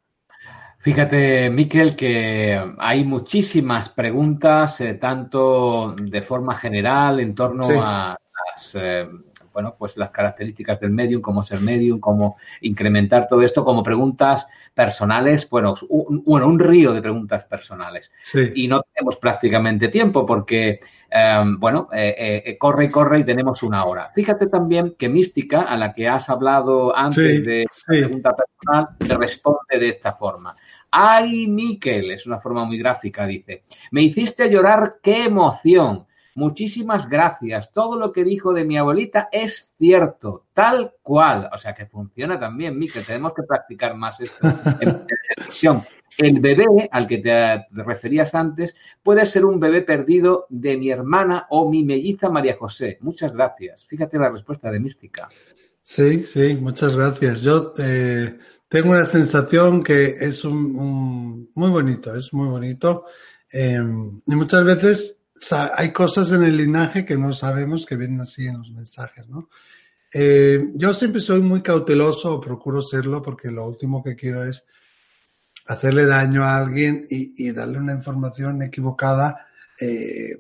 Fíjate, Miquel, que hay muchísimas preguntas, eh, tanto de forma general en torno a las eh, bueno, pues las características del medium, cómo ser medium, cómo incrementar todo esto como preguntas personales, bueno, un, bueno, un río de preguntas personales. Y no tenemos prácticamente tiempo porque, em, bueno, eh, eh, corre y corre y tenemos una hora. Fíjate también que Mística, a la que has hablado antes de la pregunta personal, te responde de esta forma. Ay, Miquel, es una forma muy gráfica, dice. Me hiciste llorar, qué emoción. Muchísimas gracias. Todo lo que dijo de mi abuelita es cierto, tal cual. O sea que funciona también, Miquel. Tenemos que practicar más esto en *laughs* televisión. El bebé al que te referías antes puede ser un bebé perdido de mi hermana o mi melliza María José. Muchas gracias. Fíjate la respuesta de Mística. Sí, sí, muchas gracias. Yo eh, tengo una sensación que es un, muy bonito, es muy bonito. Em, y muchas veces hay cosas en el linaje que no sabemos que vienen así en los mensajes, ¿no? Eh, yo siempre soy muy cauteloso o procuro serlo porque lo último que quiero es hacerle daño a alguien y, darle una información equivocada eh,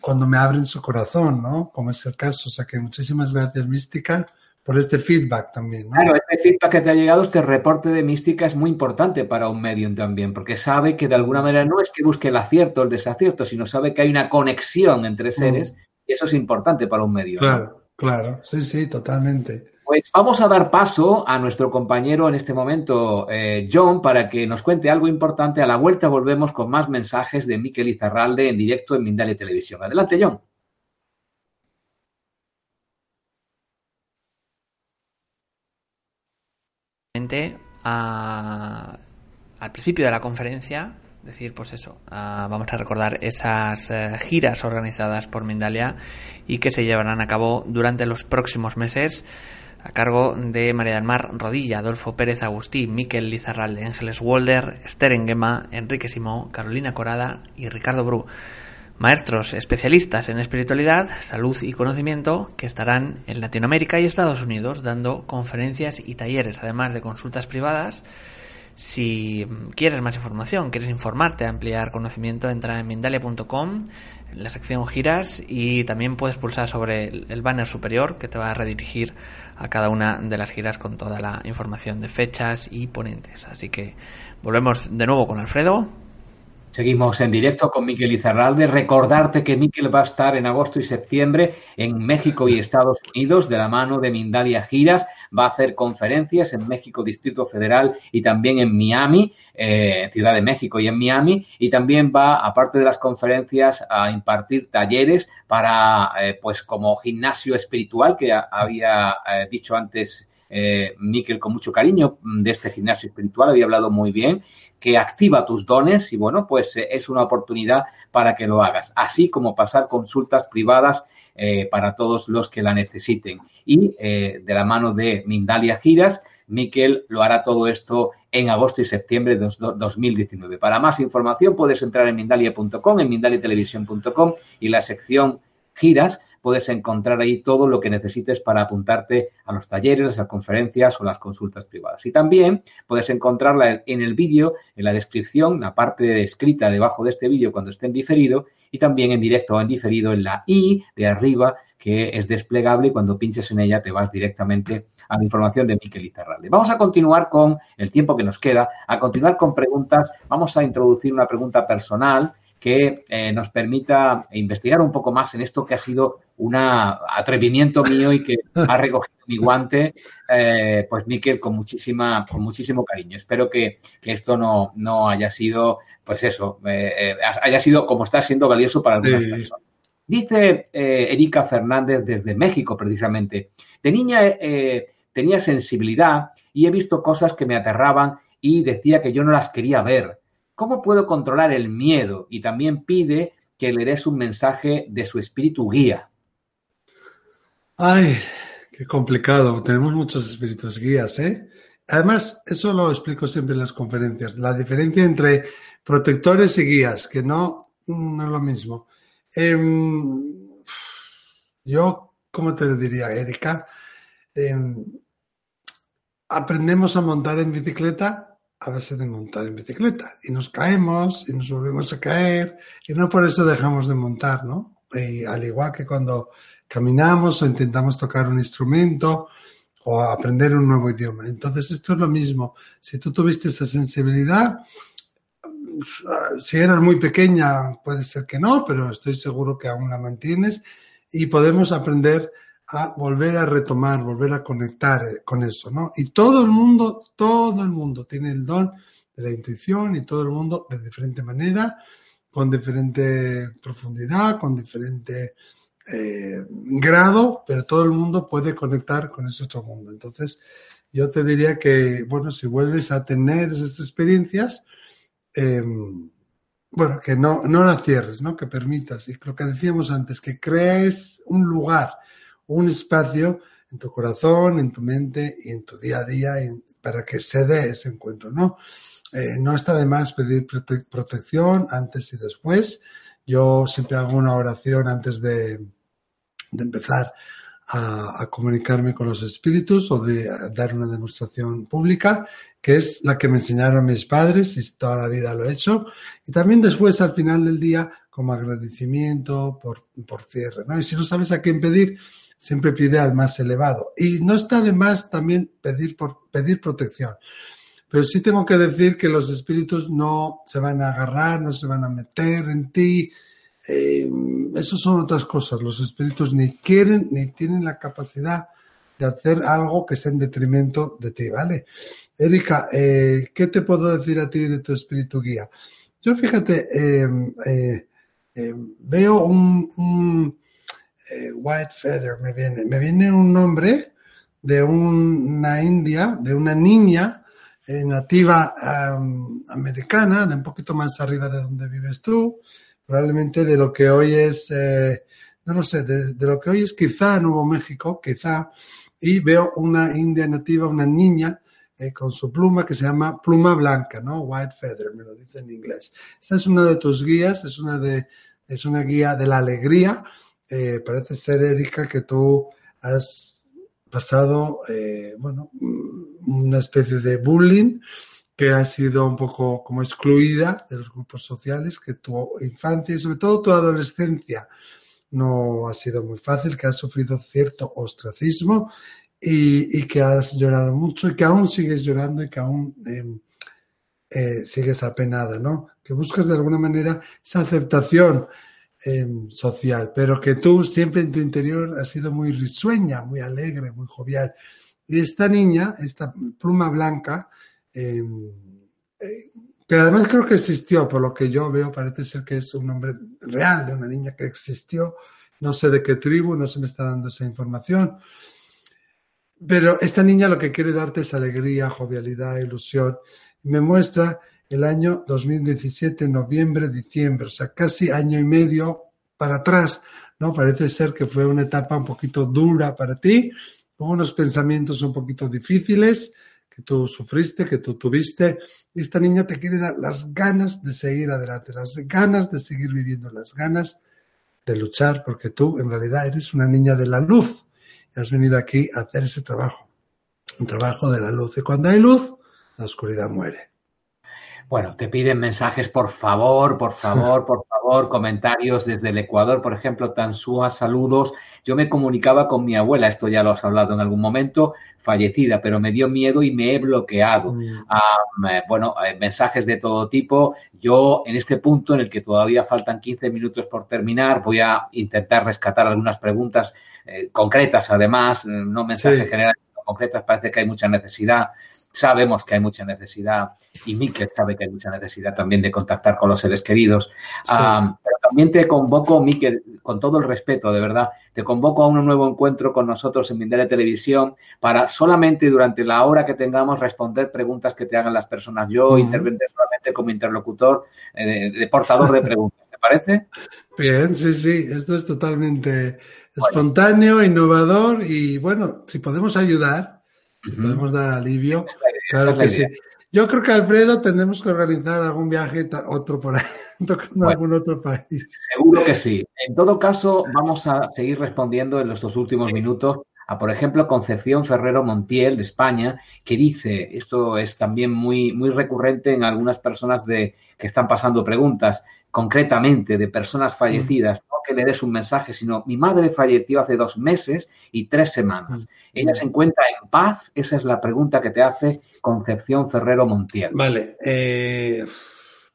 cuando me abren su corazón, ¿no? Como es el caso. O sea que muchísimas gracias, Mística por este feedback también. Claro, este feedback que te ha llegado, este reporte de mística es muy importante para un medium también, porque sabe que de alguna manera no es que busque el acierto o el desacierto, sino sabe que hay una conexión entre seres mm. y eso es importante para un medium. Claro, claro, sí, sí, totalmente. Pues vamos a dar paso a nuestro compañero en este momento, eh, John, para que nos cuente algo importante. A la vuelta volvemos con más mensajes de Miquel Izarralde en directo en Mindalia Televisión. Adelante, John. Al principio de la conferencia, decir, pues eso, vamos a recordar esas eh, giras organizadas por Mindalia y que se llevarán a cabo durante los próximos meses a cargo de María del Mar Rodilla, Adolfo Pérez Agustín, Miquel Lizarralde, Ángeles Walder, Esther Enguema, Enrique Simó, Carolina Corada y Ricardo Bru maestros especialistas en espiritualidad, salud y conocimiento que estarán en Latinoamérica y Estados Unidos dando conferencias y talleres, además de consultas privadas. Si quieres más información, quieres informarte, ampliar conocimiento, entra en mindalia.com, en la sección giras y también puedes pulsar sobre el banner superior que te va a redirigir a cada una de las giras con toda la información de fechas y ponentes. Así que volvemos de nuevo con Alfredo. Seguimos en directo con Miquel Izarralde. Recordarte que Miquel va a estar en agosto y septiembre en México y Estados Unidos de la mano de Mindalia Giras. Va a hacer conferencias en México, Distrito Federal y también en Miami, eh, Ciudad de México y en Miami. Y también va, aparte de las conferencias, a impartir talleres para, eh, pues como gimnasio espiritual que había eh, dicho antes eh, Miquel con mucho cariño de este gimnasio espiritual, había hablado muy bien que activa tus dones y bueno, pues eh, es una oportunidad para que lo hagas, así como pasar consultas privadas eh, para todos los que la necesiten. Y eh, de la mano de Mindalia Giras, Miquel lo hará todo esto en agosto y septiembre de 2019. Para más información puedes entrar en mindalia.com, en mindaliatelevisión.com y la sección giras puedes encontrar ahí todo lo que necesites para apuntarte a los talleres, a las conferencias o las consultas privadas. Y también puedes encontrarla en el vídeo, en la descripción, la parte escrita debajo de este vídeo cuando esté en diferido y también en directo o en diferido en la i de arriba que es desplegable y cuando pinches en ella te vas directamente a la información de Miquel Izarralde. Vamos a continuar con el tiempo que nos queda, a continuar con preguntas. Vamos a introducir una pregunta personal que eh, nos permita investigar un poco más en esto que ha sido un atrevimiento mío y que ha recogido mi guante, eh, pues Miquel, con muchísima, con muchísimo cariño. Espero que, esto no, no, haya sido, pues eso, eh, haya sido como está siendo valioso para algunas personas. Dice Erika Fernández desde México, precisamente. De niña tenía sensibilidad y he visto cosas que me aterraban y decía que yo no las quería ver ¿Cómo puedo controlar el miedo? Y también pide que le des un mensaje de su espíritu guía. Ay, qué complicado. Tenemos muchos espíritus guías, ¿eh? Además, eso lo explico siempre en las conferencias. La diferencia entre protectores y guías, que no, no es lo mismo. Em, yo, ¿cómo te diría, Erika? Em, aprendemos a montar en bicicleta a base de montar en bicicleta y nos caemos y nos volvemos a caer y no por eso dejamos de montar, ¿no? Y al igual que cuando caminamos o intentamos tocar un instrumento o aprender un nuevo idioma. Entonces, esto es lo mismo. Si tú tuviste esa sensibilidad, si eras muy pequeña, puede ser que no, pero estoy seguro que aún la mantienes y podemos aprender a volver a retomar, volver a conectar eh, con eso, ¿no? Y todo el mundo, todo el mundo tiene el don de la intuición y todo el mundo de diferente manera, con diferente profundidad, con diferente eh, grado, pero todo el mundo puede conectar con ese otro mundo. Entonces, yo te diría que, bueno, si vuelves a tener esas experiencias, eh, bueno, que no, no la cierres, ¿no? Que permitas. Y lo que decíamos antes, que crees un lugar, un espacio en tu corazón, en tu mente y en tu día a día para que se dé ese encuentro, ¿no? Eh, no está de más pedir protección antes y después. Yo siempre hago una oración antes de, de empezar a, comunicarme con los espíritus o de dar una demostración pública, que es la que me enseñaron mis padres y toda la vida lo he hecho. Y también después, al final del día, como agradecimiento por, por cierre. ¿no? Y si no sabes a quién pedir, siempre pide al más elevado. Y no está de más también pedir, por, pedir protección. Pero sí tengo que decir que los espíritus no se van a agarrar, no se van a meter en ti, eh, eso son otras cosas. Los espíritus ni quieren ni tienen la capacidad de hacer algo que sea en detrimento de ti, ¿vale? Erika, eh, ¿qué te puedo decir a ti de tu espíritu guía? Yo fíjate, em, eh, em, veo un, white feather, me viene, me viene un nombre de una india, de una niña nativa americana, de un poquito más arriba de donde vives tú, probablemente de lo que hoy es, eh, no lo sé, de, lo que hoy es quizá Nuevo México, quizá, y veo una india nativa, una niña, eh, con su pluma que se llama pluma blanca, ¿no? White feather, me lo dice en inglés. Esta es una de tus guías, es una de, es una guía de la alegría. Eh, parece ser, Erika, que tú has pasado, bueno, una especie de bullying que ha sido un poco como excluida de los grupos sociales, que tu infancia y sobre todo tu adolescencia no ha sido muy fácil, que has sufrido cierto ostracismo y, que has llorado mucho y que aún sigues llorando y que aún em, eh, sigues apenada, ¿no? Que buscas de alguna manera esa aceptación em, social, pero que tú siempre en tu interior has sido muy risueña, muy alegre, muy jovial. Y esta niña, esta pluma blanca, Em, eh, que además creo que existió, por lo que yo veo, parece ser que es un nombre real de una niña que existió, no sé de qué tribu, no se me está dando esa información, pero esta niña lo que quiere darte es alegría, jovialidad, ilusión, me muestra el año 2017, noviembre, diciembre, o sea, casi año y medio para atrás, ¿no? Parece ser que fue una etapa un poquito dura para ti, con unos pensamientos un poquito difíciles, que tú sufriste, que tú tuviste. Y esta niña te quiere dar las ganas de seguir adelante, las ganas de seguir viviendo, las ganas de luchar, porque tú en realidad eres una niña de la luz y has venido aquí a hacer ese trabajo, un trabajo de la luz. Y cuando hay luz, la oscuridad muere. Bueno, te piden mensajes, por favor, por *laughs* favor, por favor, comentarios desde el Ecuador, por ejemplo, Tansúa, saludos. Yo me comunicaba con mi abuela, esto ya lo has hablado en algún momento, fallecida, pero me dio miedo y me he bloqueado. Mm. Eh, bueno, eh, mensajes de todo tipo. Yo, en este punto en el que todavía faltan 15 minutos por terminar, voy a intentar rescatar algunas preguntas eh, concretas, además, no mensajes generales concretas, parece que hay mucha necesidad sabemos que hay mucha necesidad y Miquel sabe que hay mucha necesidad también de contactar con los seres queridos. pero también te convoco, Miquel, con todo el respeto, de verdad, te convoco a un nuevo encuentro con nosotros en Mindere Televisión para solamente durante la hora que tengamos responder preguntas que te hagan las personas. Yo uh solamente como interlocutor, eh, de, portador de preguntas. ¿Te parece? Bien, sí, sí, esto es totalmente espontáneo, innovador y bueno, si podemos ayudar, podemos dar alivio. Claro que sí. Yo creo que Alfredo tendremos que organizar algún viaje otro por ahí, *laughs* tocando algún otro país. Seguro que sí. En todo caso, vamos a seguir respondiendo en los dos últimos minutos a, por ejemplo, Concepción Ferrero Montiel de España, que dice, esto es también muy, muy recurrente en algunas personas de, que están pasando preguntas, concretamente de personas fallecidas, que le des un mensaje, sino mi madre falleció hace dos meses y tres semanas. Mm. ¿Ella se encuentra en paz? Esa es la pregunta que te hace Concepción Ferrero Montiel. Vale, eh,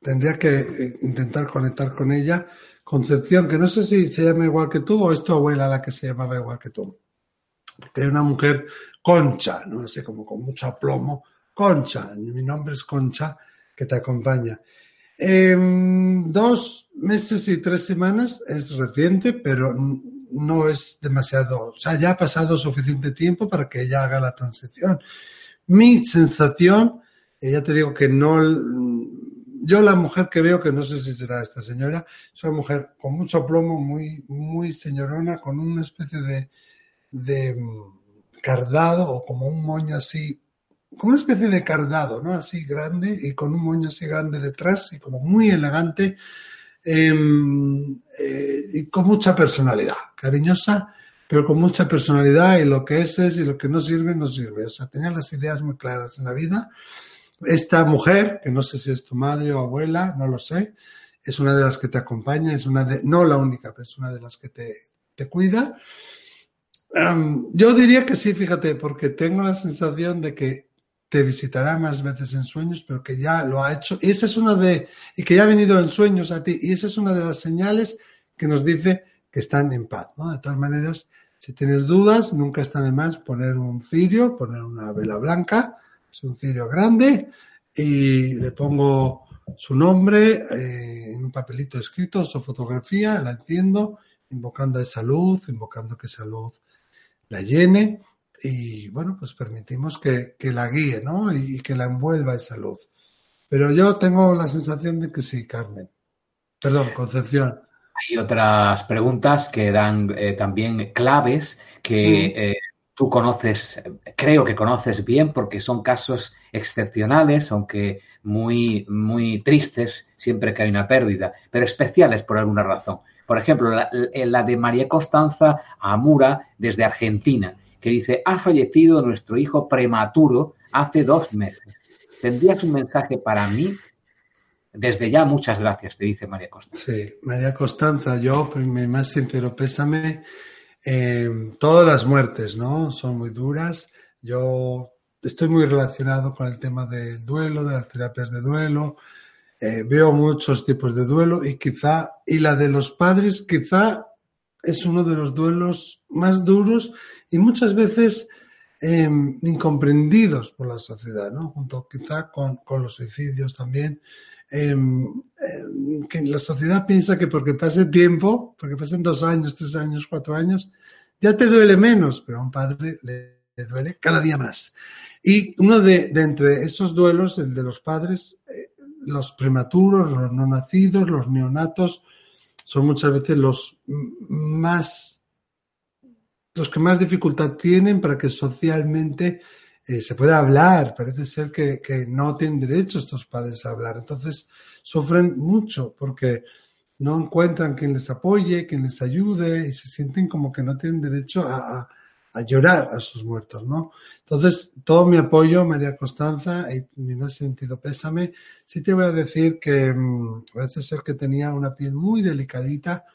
tendría que eh, intentar conectar con ella. Concepción, que no sé si se llama igual que tú o es tu abuela la que se llamaba igual que tú. Que es una mujer concha, no sé, como con mucho aplomo. Concha, mi nombre es Concha, que te acompaña. Em, dos meses y tres semanas es reciente, pero no es demasiado, o sea, ya ha pasado suficiente tiempo para que ella haga la transición. Mi sensación, ya te digo que no, yo la mujer que veo, que no sé si será esta señora, es una mujer con mucho plomo, muy, muy señorona, con una especie de, de mm, cardado o como un moño así como una especie de cardado, ¿no? Así grande y con un moño así grande detrás y como muy elegante em, eh, y con mucha personalidad, cariñosa, pero con mucha personalidad y lo que es es y lo que no sirve, no sirve. O sea, tenía las ideas muy claras en la vida. Esta mujer, que no sé si es tu madre o abuela, no lo sé, es una de las que te acompaña, es una de, no la única, pero es una de las que te, te cuida. Em, yo diría que sí, fíjate, porque tengo la sensación de que te visitará más veces en sueños, pero que ya lo ha hecho. Y esa es una de, y que ya ha venido en sueños a ti. Y esa es una de las señales que nos dice que están en paz, ¿no? De todas maneras, si tienes dudas, nunca está de más poner un cirio, poner una vela blanca, es un cirio grande, y le pongo su nombre eh, en un papelito escrito, su fotografía, la enciendo, invocando a esa luz, invocando que esa luz la llene y bueno, pues permitimos que, la guíe, ¿no? Y, que la envuelva esa luz. Pero yo tengo la sensación de que sí, Carmen. Perdón, Concepción. Hay otras preguntas que dan eh, también claves que mm. eh, tú conoces, creo que conoces bien porque son casos excepcionales, aunque muy, muy tristes siempre que hay una pérdida, pero especiales por alguna razón. Por ejemplo, la, la de María Constanza Amura desde Argentina que dice, ha fallecido nuestro hijo prematuro hace dos meses. ¿Tendrías un mensaje para mí? Desde ya, muchas gracias, te dice María Constanza. Sí, María Constanza, yo, mi más sincero pésame. Eh, todas las muertes, ¿no? Son muy duras. Yo estoy muy relacionado con el tema del duelo, de las terapias de duelo. Eh, veo muchos tipos de duelo y quizá, y la de los padres, quizá es uno de los duelos más duros y muchas veces em, incomprendidos por la sociedad, ¿no? Junto quizá con, los suicidios también. Em, em, que la sociedad piensa que porque pase tiempo, porque pasen dos años, tres años, cuatro años, ya te duele menos, pero a un padre le, duele cada día más. Y uno de, entre esos duelos, el de los padres, eh, los prematuros, los no nacidos, los neonatos, son muchas veces los más los que más dificultad tienen para que socialmente eh, se pueda hablar. Parece ser que, no tienen derecho estos padres a hablar. Entonces sufren mucho porque no encuentran quien les apoye, quien les ayude y se sienten como que no tienen derecho a, llorar a sus muertos, ¿no? Entonces, todo mi apoyo, María Constanza, y mi más sentido pésame. Sí te voy a decir que mm, parece ser que tenía una piel muy delicadita,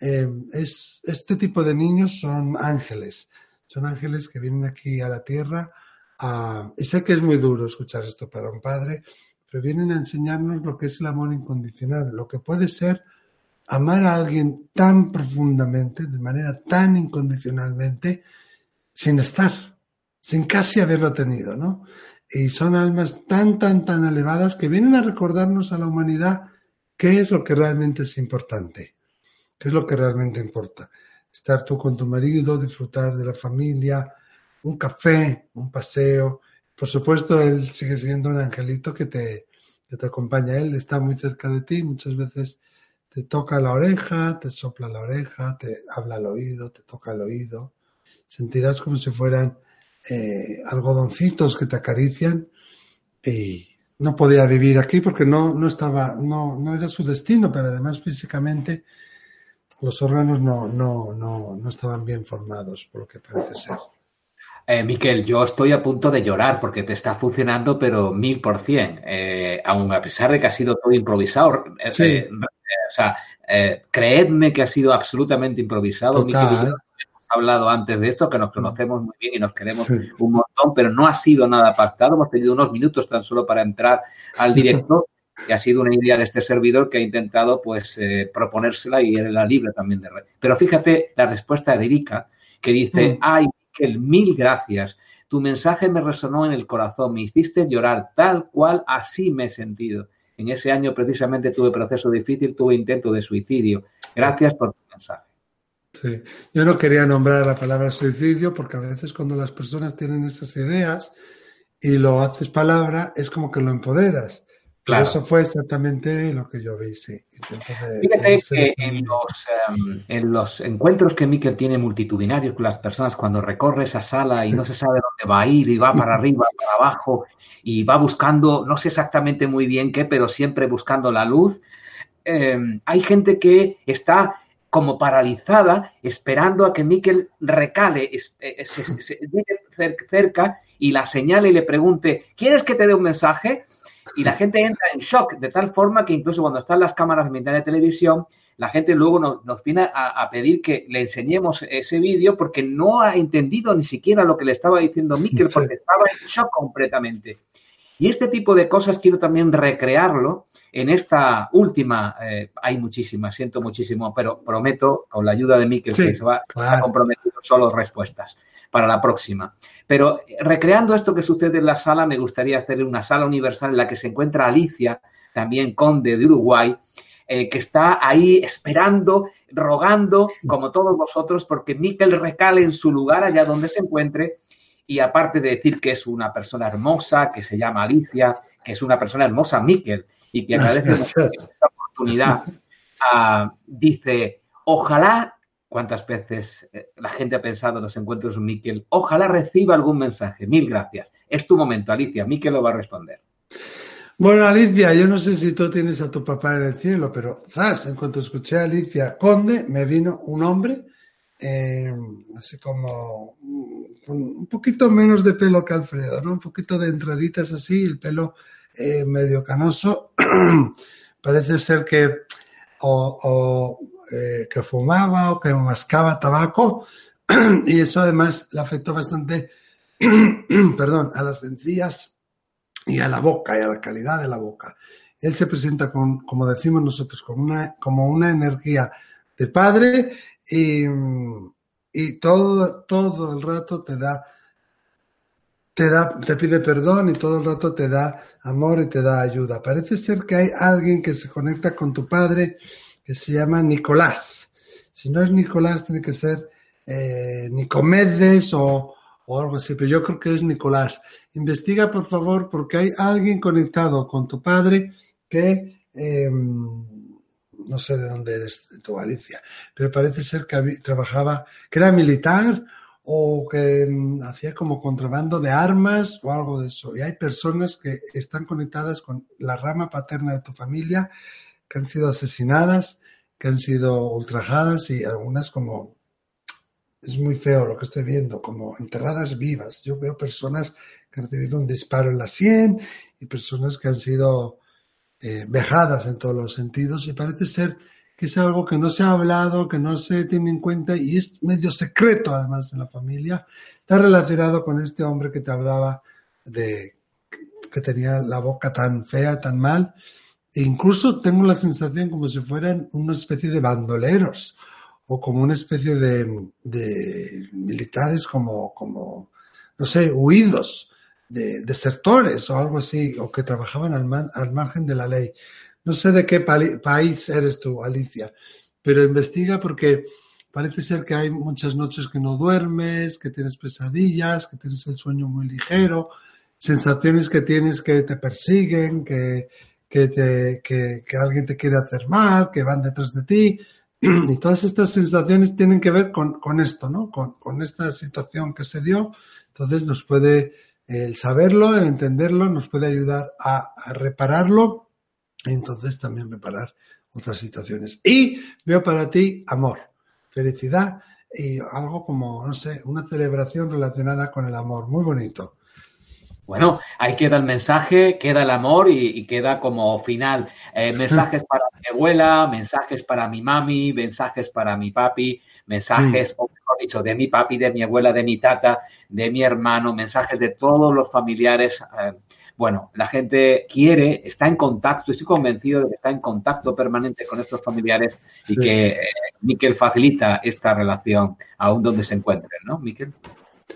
eh, es, este tipo de niños son ángeles, son ángeles que vienen aquí a la tierra a, y sé que es muy duro escuchar esto para un padre, pero vienen a enseñarnos lo que es el amor incondicional, lo que puede ser amar a alguien tan profundamente, de manera tan incondicionalmente, sin estar, sin casi haberlo tenido, ¿no? Y son almas tan, tan, tan elevadas que vienen a recordarnos a la humanidad qué es lo que realmente es importante ¿Qué es lo que realmente importa? Estar tú con tu marido, disfrutar de la familia, un café, un paseo. Por supuesto, él sigue siendo un angelito que te, te acompaña. Él está muy cerca de ti, muchas veces te toca la oreja, te sopla la oreja, te habla al oído, te toca el oído. Sentirás como si fueran eh, algodoncitos que te acarician y no podía vivir aquí porque no, no estaba, no, no era su destino, pero además físicamente los órganos no, no, no, no estaban bien formados, por lo que parece ser. Eh, Miquel, yo estoy a punto de llorar porque te está funcionando, pero mil por cien. Eh, aun a pesar de que ha sido todo improvisado, eh, o sea, eh, creedme que ha sido absolutamente improvisado. Total. hemos hablado antes de esto, que nos conocemos muy bien y nos queremos un montón, pero no ha sido nada pactado. Hemos tenido unos minutos tan solo para entrar al directo. y ha sido una idea de este servidor que ha intentado pues eh, proponérsela y era libre también de red. Pero fíjate la respuesta de Erika, que dice, mm. ay, Miquel, mil gracias. Tu mensaje me resonó en el corazón, me hiciste llorar, tal cual así me he sentido. En ese año precisamente tuve proceso difícil, tuve intento de suicidio. Gracias por tu mensaje. Sí, yo no quería nombrar la palabra suicidio porque a veces cuando las personas tienen esas ideas y lo haces palabra, es como que lo empoderas. Eso fue exactamente lo que yo vi, sí. Fíjate que en los, em, en los, encuentros que Miquel tiene multitudinarios con las personas, cuando recorre esa sala y no se sabe dónde va a ir, y va para *laughs* arriba, para abajo, y va buscando, no sé exactamente muy bien qué, pero siempre buscando la luz, em, hay gente que está como paralizada esperando a que Miquel recale, eh, se, se, cerca y la señale y le pregunte, ¿quieres que te dé un mensaje? Y la gente entra en shock de tal forma que incluso cuando están las cámaras de televisión, la gente luego nos, viene a, pedir que le enseñemos ese vídeo porque no ha entendido ni siquiera lo que le estaba diciendo Miquel porque estaba en shock completamente. Y este tipo de cosas quiero también recrearlo en esta última, eh, hay muchísimas, siento muchísimo, pero prometo, con la ayuda de Miquel, que se va a comprometer solo respuestas para la próxima. Pero recreando esto que sucede en la sala, me gustaría hacer una sala universal en la que se encuentra Alicia, también conde de Uruguay, eh, que está ahí esperando, rogando, como todos vosotros, porque Miquel recale en su lugar allá donde se encuentre. Y aparte de decir que es una persona hermosa, que se llama Alicia, que es una persona hermosa, Miquel, y que agradece *laughs* esa oportunidad, ah, dice, ojalá cuántas veces eh, la gente ha pensado en los encuentros con Miquel. Ojalá reciba algún mensaje. Mil gracias. Es tu momento, Alicia. Miquel lo va a responder. Bueno, Alicia, yo no sé si tú tienes a tu papá en el cielo, pero zas, en cuanto escuché a Alicia Conde, me vino un hombre, eh, así como con un poquito menos de pelo que Alfredo, ¿no? Un poquito de entraditas así, el pelo eh, medio canoso. *clears throat* Parece ser que o eh, que fumaba o que mascaba tabaco *clears throat* y eso además le afectó bastante, *clears throat* perdón, a las encías y a la boca y a la calidad de la boca. Él se presenta con, como decimos nosotros, con una, como una energía de padre y, y todo, todo el rato te da, te da, te pide perdón y todo el rato te da amor y te da ayuda. Parece ser que hay alguien que se conecta con tu padre que se llama Nicolás. Si no es Nicolás, tiene que ser eh, Nicomedes o, algo así, pero yo creo que es Nicolás. Investiga, por favor, porque hay alguien conectado con tu padre que em, no sé de dónde eres, de tu Galicia, pero parece ser que trabajaba, que era militar o que em, hacía como contrabando de armas o algo de eso. Y hay personas que están conectadas con la rama paterna de tu familia que han sido asesinadas, que han sido ultrajadas y algunas como es muy feo lo que estoy viendo, como enterradas vivas. Yo veo personas que han recibido un disparo en la sien y personas que han sido eh, vejadas en todos los sentidos y parece ser que es algo que no se ha hablado, que no se tiene en cuenta y es medio secreto además en la familia. Está relacionado con este hombre que te hablaba de que tenía la boca tan fea, tan mal e incluso tengo la sensación como si fueran una especie de bandoleros o como una especie de, militares como, como, no sé, huidos, de desertores o algo así, o que trabajaban al, al margen de la ley. No sé de qué país eres tú, Alicia, pero investiga porque parece ser que hay muchas noches que no duermes, que tienes pesadillas, que tienes el sueño muy ligero, sensaciones que tienes que te persiguen, que, que, te, que, que alguien te quiere hacer mal, que van detrás de ti. *clears throat* Y todas estas sensaciones tienen que ver con, con esto, ¿no? Con, con, esta situación que se dio. Entonces nos puede, el saberlo, el entenderlo, nos puede ayudar a, a repararlo y entonces también reparar otras situaciones. Y veo para ti amor, felicidad y algo como, no sé, una celebración relacionada con el amor. Muy bonito. Bueno, ahí queda el mensaje, queda el amor y, queda como final. Eh, *laughs* mensajes para mi abuela, mensajes para mi mami, mensajes para mi papi, mensajes, o mejor dicho, de mi papi, de mi abuela, de mi tata, de mi hermano, mensajes de todos los familiares. Eh, bueno, la gente quiere, está en contacto, estoy convencido de que está en contacto permanente con estos familiares y que eh, Miquel facilita esta relación aún donde se encuentren, ¿no, Miquel?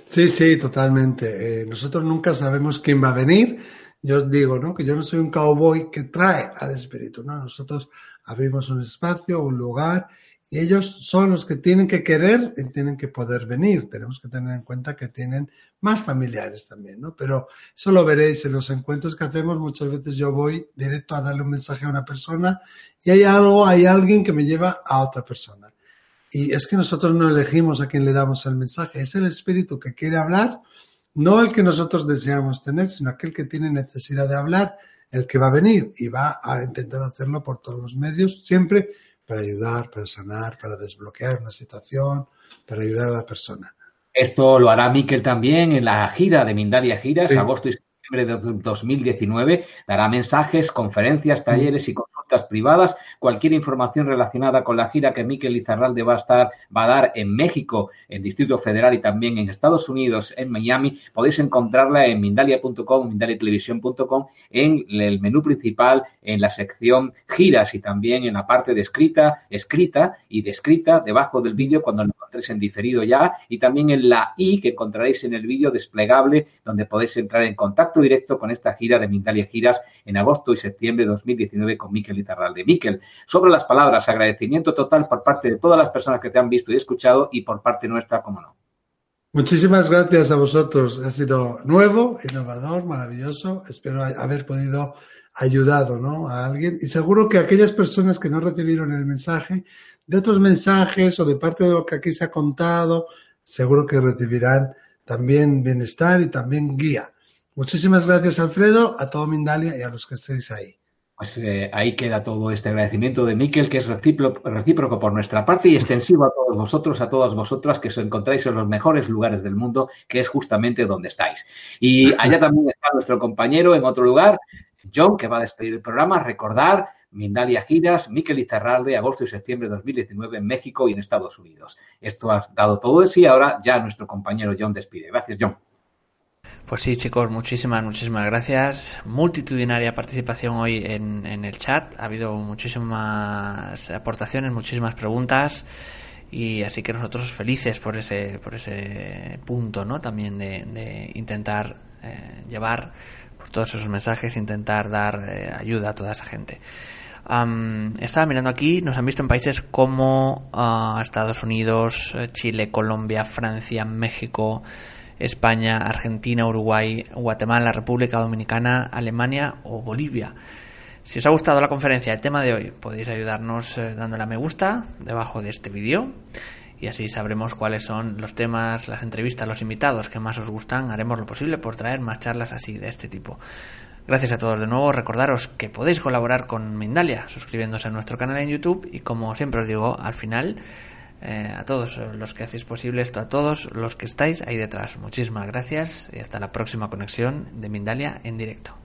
Sí, sí, totalmente. Eh, nosotros nunca sabemos quién va a venir. Yo os digo, ¿no? Que yo no soy un cowboy que trae al espíritu, ¿no? Nosotros abrimos un espacio, un lugar y ellos son los que tienen que querer y tienen que poder venir. Tenemos que tener en cuenta que tienen más familiares también, ¿no? Pero eso lo veréis en los encuentros que hacemos. Muchas veces yo voy directo a darle un mensaje a una persona y hay algo, hay alguien que me lleva a otra persona. Y es que nosotros no elegimos a quién le damos el mensaje. Es el espíritu que quiere hablar, no el que nosotros deseamos tener, sino aquel que tiene necesidad de hablar, el que va a venir y va a intentar hacerlo por todos los medios, siempre para ayudar, para sanar, para desbloquear una situación, para ayudar a la persona. Esto lo hará Miquel también en la gira de Mindalia Giras, agosto y de 2019. Dará mensajes, conferencias, talleres y consultas privadas. Cualquier información relacionada con la gira que Miquel Izarralde va a estar, va a dar en México, en Distrito Federal y también en Estados Unidos, en Miami, podéis encontrarla en mindalia.com, mindaliatelevisión.com, en el menú principal, en la sección giras y también en la parte de escrita, escrita y descrita debajo del vídeo cuando lo encontréis en diferido ya y también en la i que encontraréis en el vídeo desplegable donde podéis entrar en contacto directo con esta gira de Mindalia Giras en agosto y septiembre de 2019 con Miquel de Miquel, sobre las palabras, agradecimiento total por parte de todas las personas que te han visto y escuchado y por parte nuestra, como no. Muchísimas gracias a vosotros. Ha sido nuevo, innovador, maravilloso. Espero haber podido ayudado ¿no? a alguien. Y seguro que aquellas personas que no recibieron el mensaje, de otros mensajes o de parte de lo que aquí se ha contado, seguro que recibirán también bienestar y también guía. Muchísimas gracias, Alfredo, a todo Mindalia y a los que estéis ahí. Pues eh, ahí queda todo este agradecimiento de Miquel, que es recíproco, por nuestra parte y extensivo a todos vosotros, a todas vosotras que os encontráis en los mejores lugares del mundo, que es justamente donde estáis. Y allá también está nuestro compañero en otro lugar, John, que va a despedir el programa. Recordar Mindalia Giras, Miquel Izarralde, agosto y septiembre de 2019 en México y en Estados Unidos. Esto ha dado todo de sí, ahora ya nuestro compañero John despide. Gracias, John. Pues sí, chicos, muchísimas, muchísimas gracias. Multitudinaria participación hoy en, el chat. Ha habido muchísimas aportaciones, muchísimas preguntas. Y así que nosotros felices por ese, por ese punto, ¿no? También de, intentar eh, llevar por todos esos mensajes, intentar dar eh, ayuda a toda esa gente. estaba mirando aquí, nos han visto en países como ah, Estados Unidos, eh, Chile, Colombia, Francia, México, España, Argentina, Uruguay, Guatemala, República Dominicana, Alemania o Bolivia. Si os ha gustado la conferencia, el tema de hoy, podéis ayudarnos eh, dándole a me gusta debajo de este vídeo y así sabremos cuáles son los temas, las entrevistas, los invitados que más os gustan. Haremos lo posible por traer más charlas así de este tipo. Gracias a todos de nuevo. Recordaros que podéis colaborar con Mindalia suscribiéndose a nuestro canal en YouTube y como siempre os digo al final eh, a todos los que hacéis posible esto, a todos los que estáis ahí detrás. Muchísimas gracias y hasta la próxima conexión de Mindalia en directo.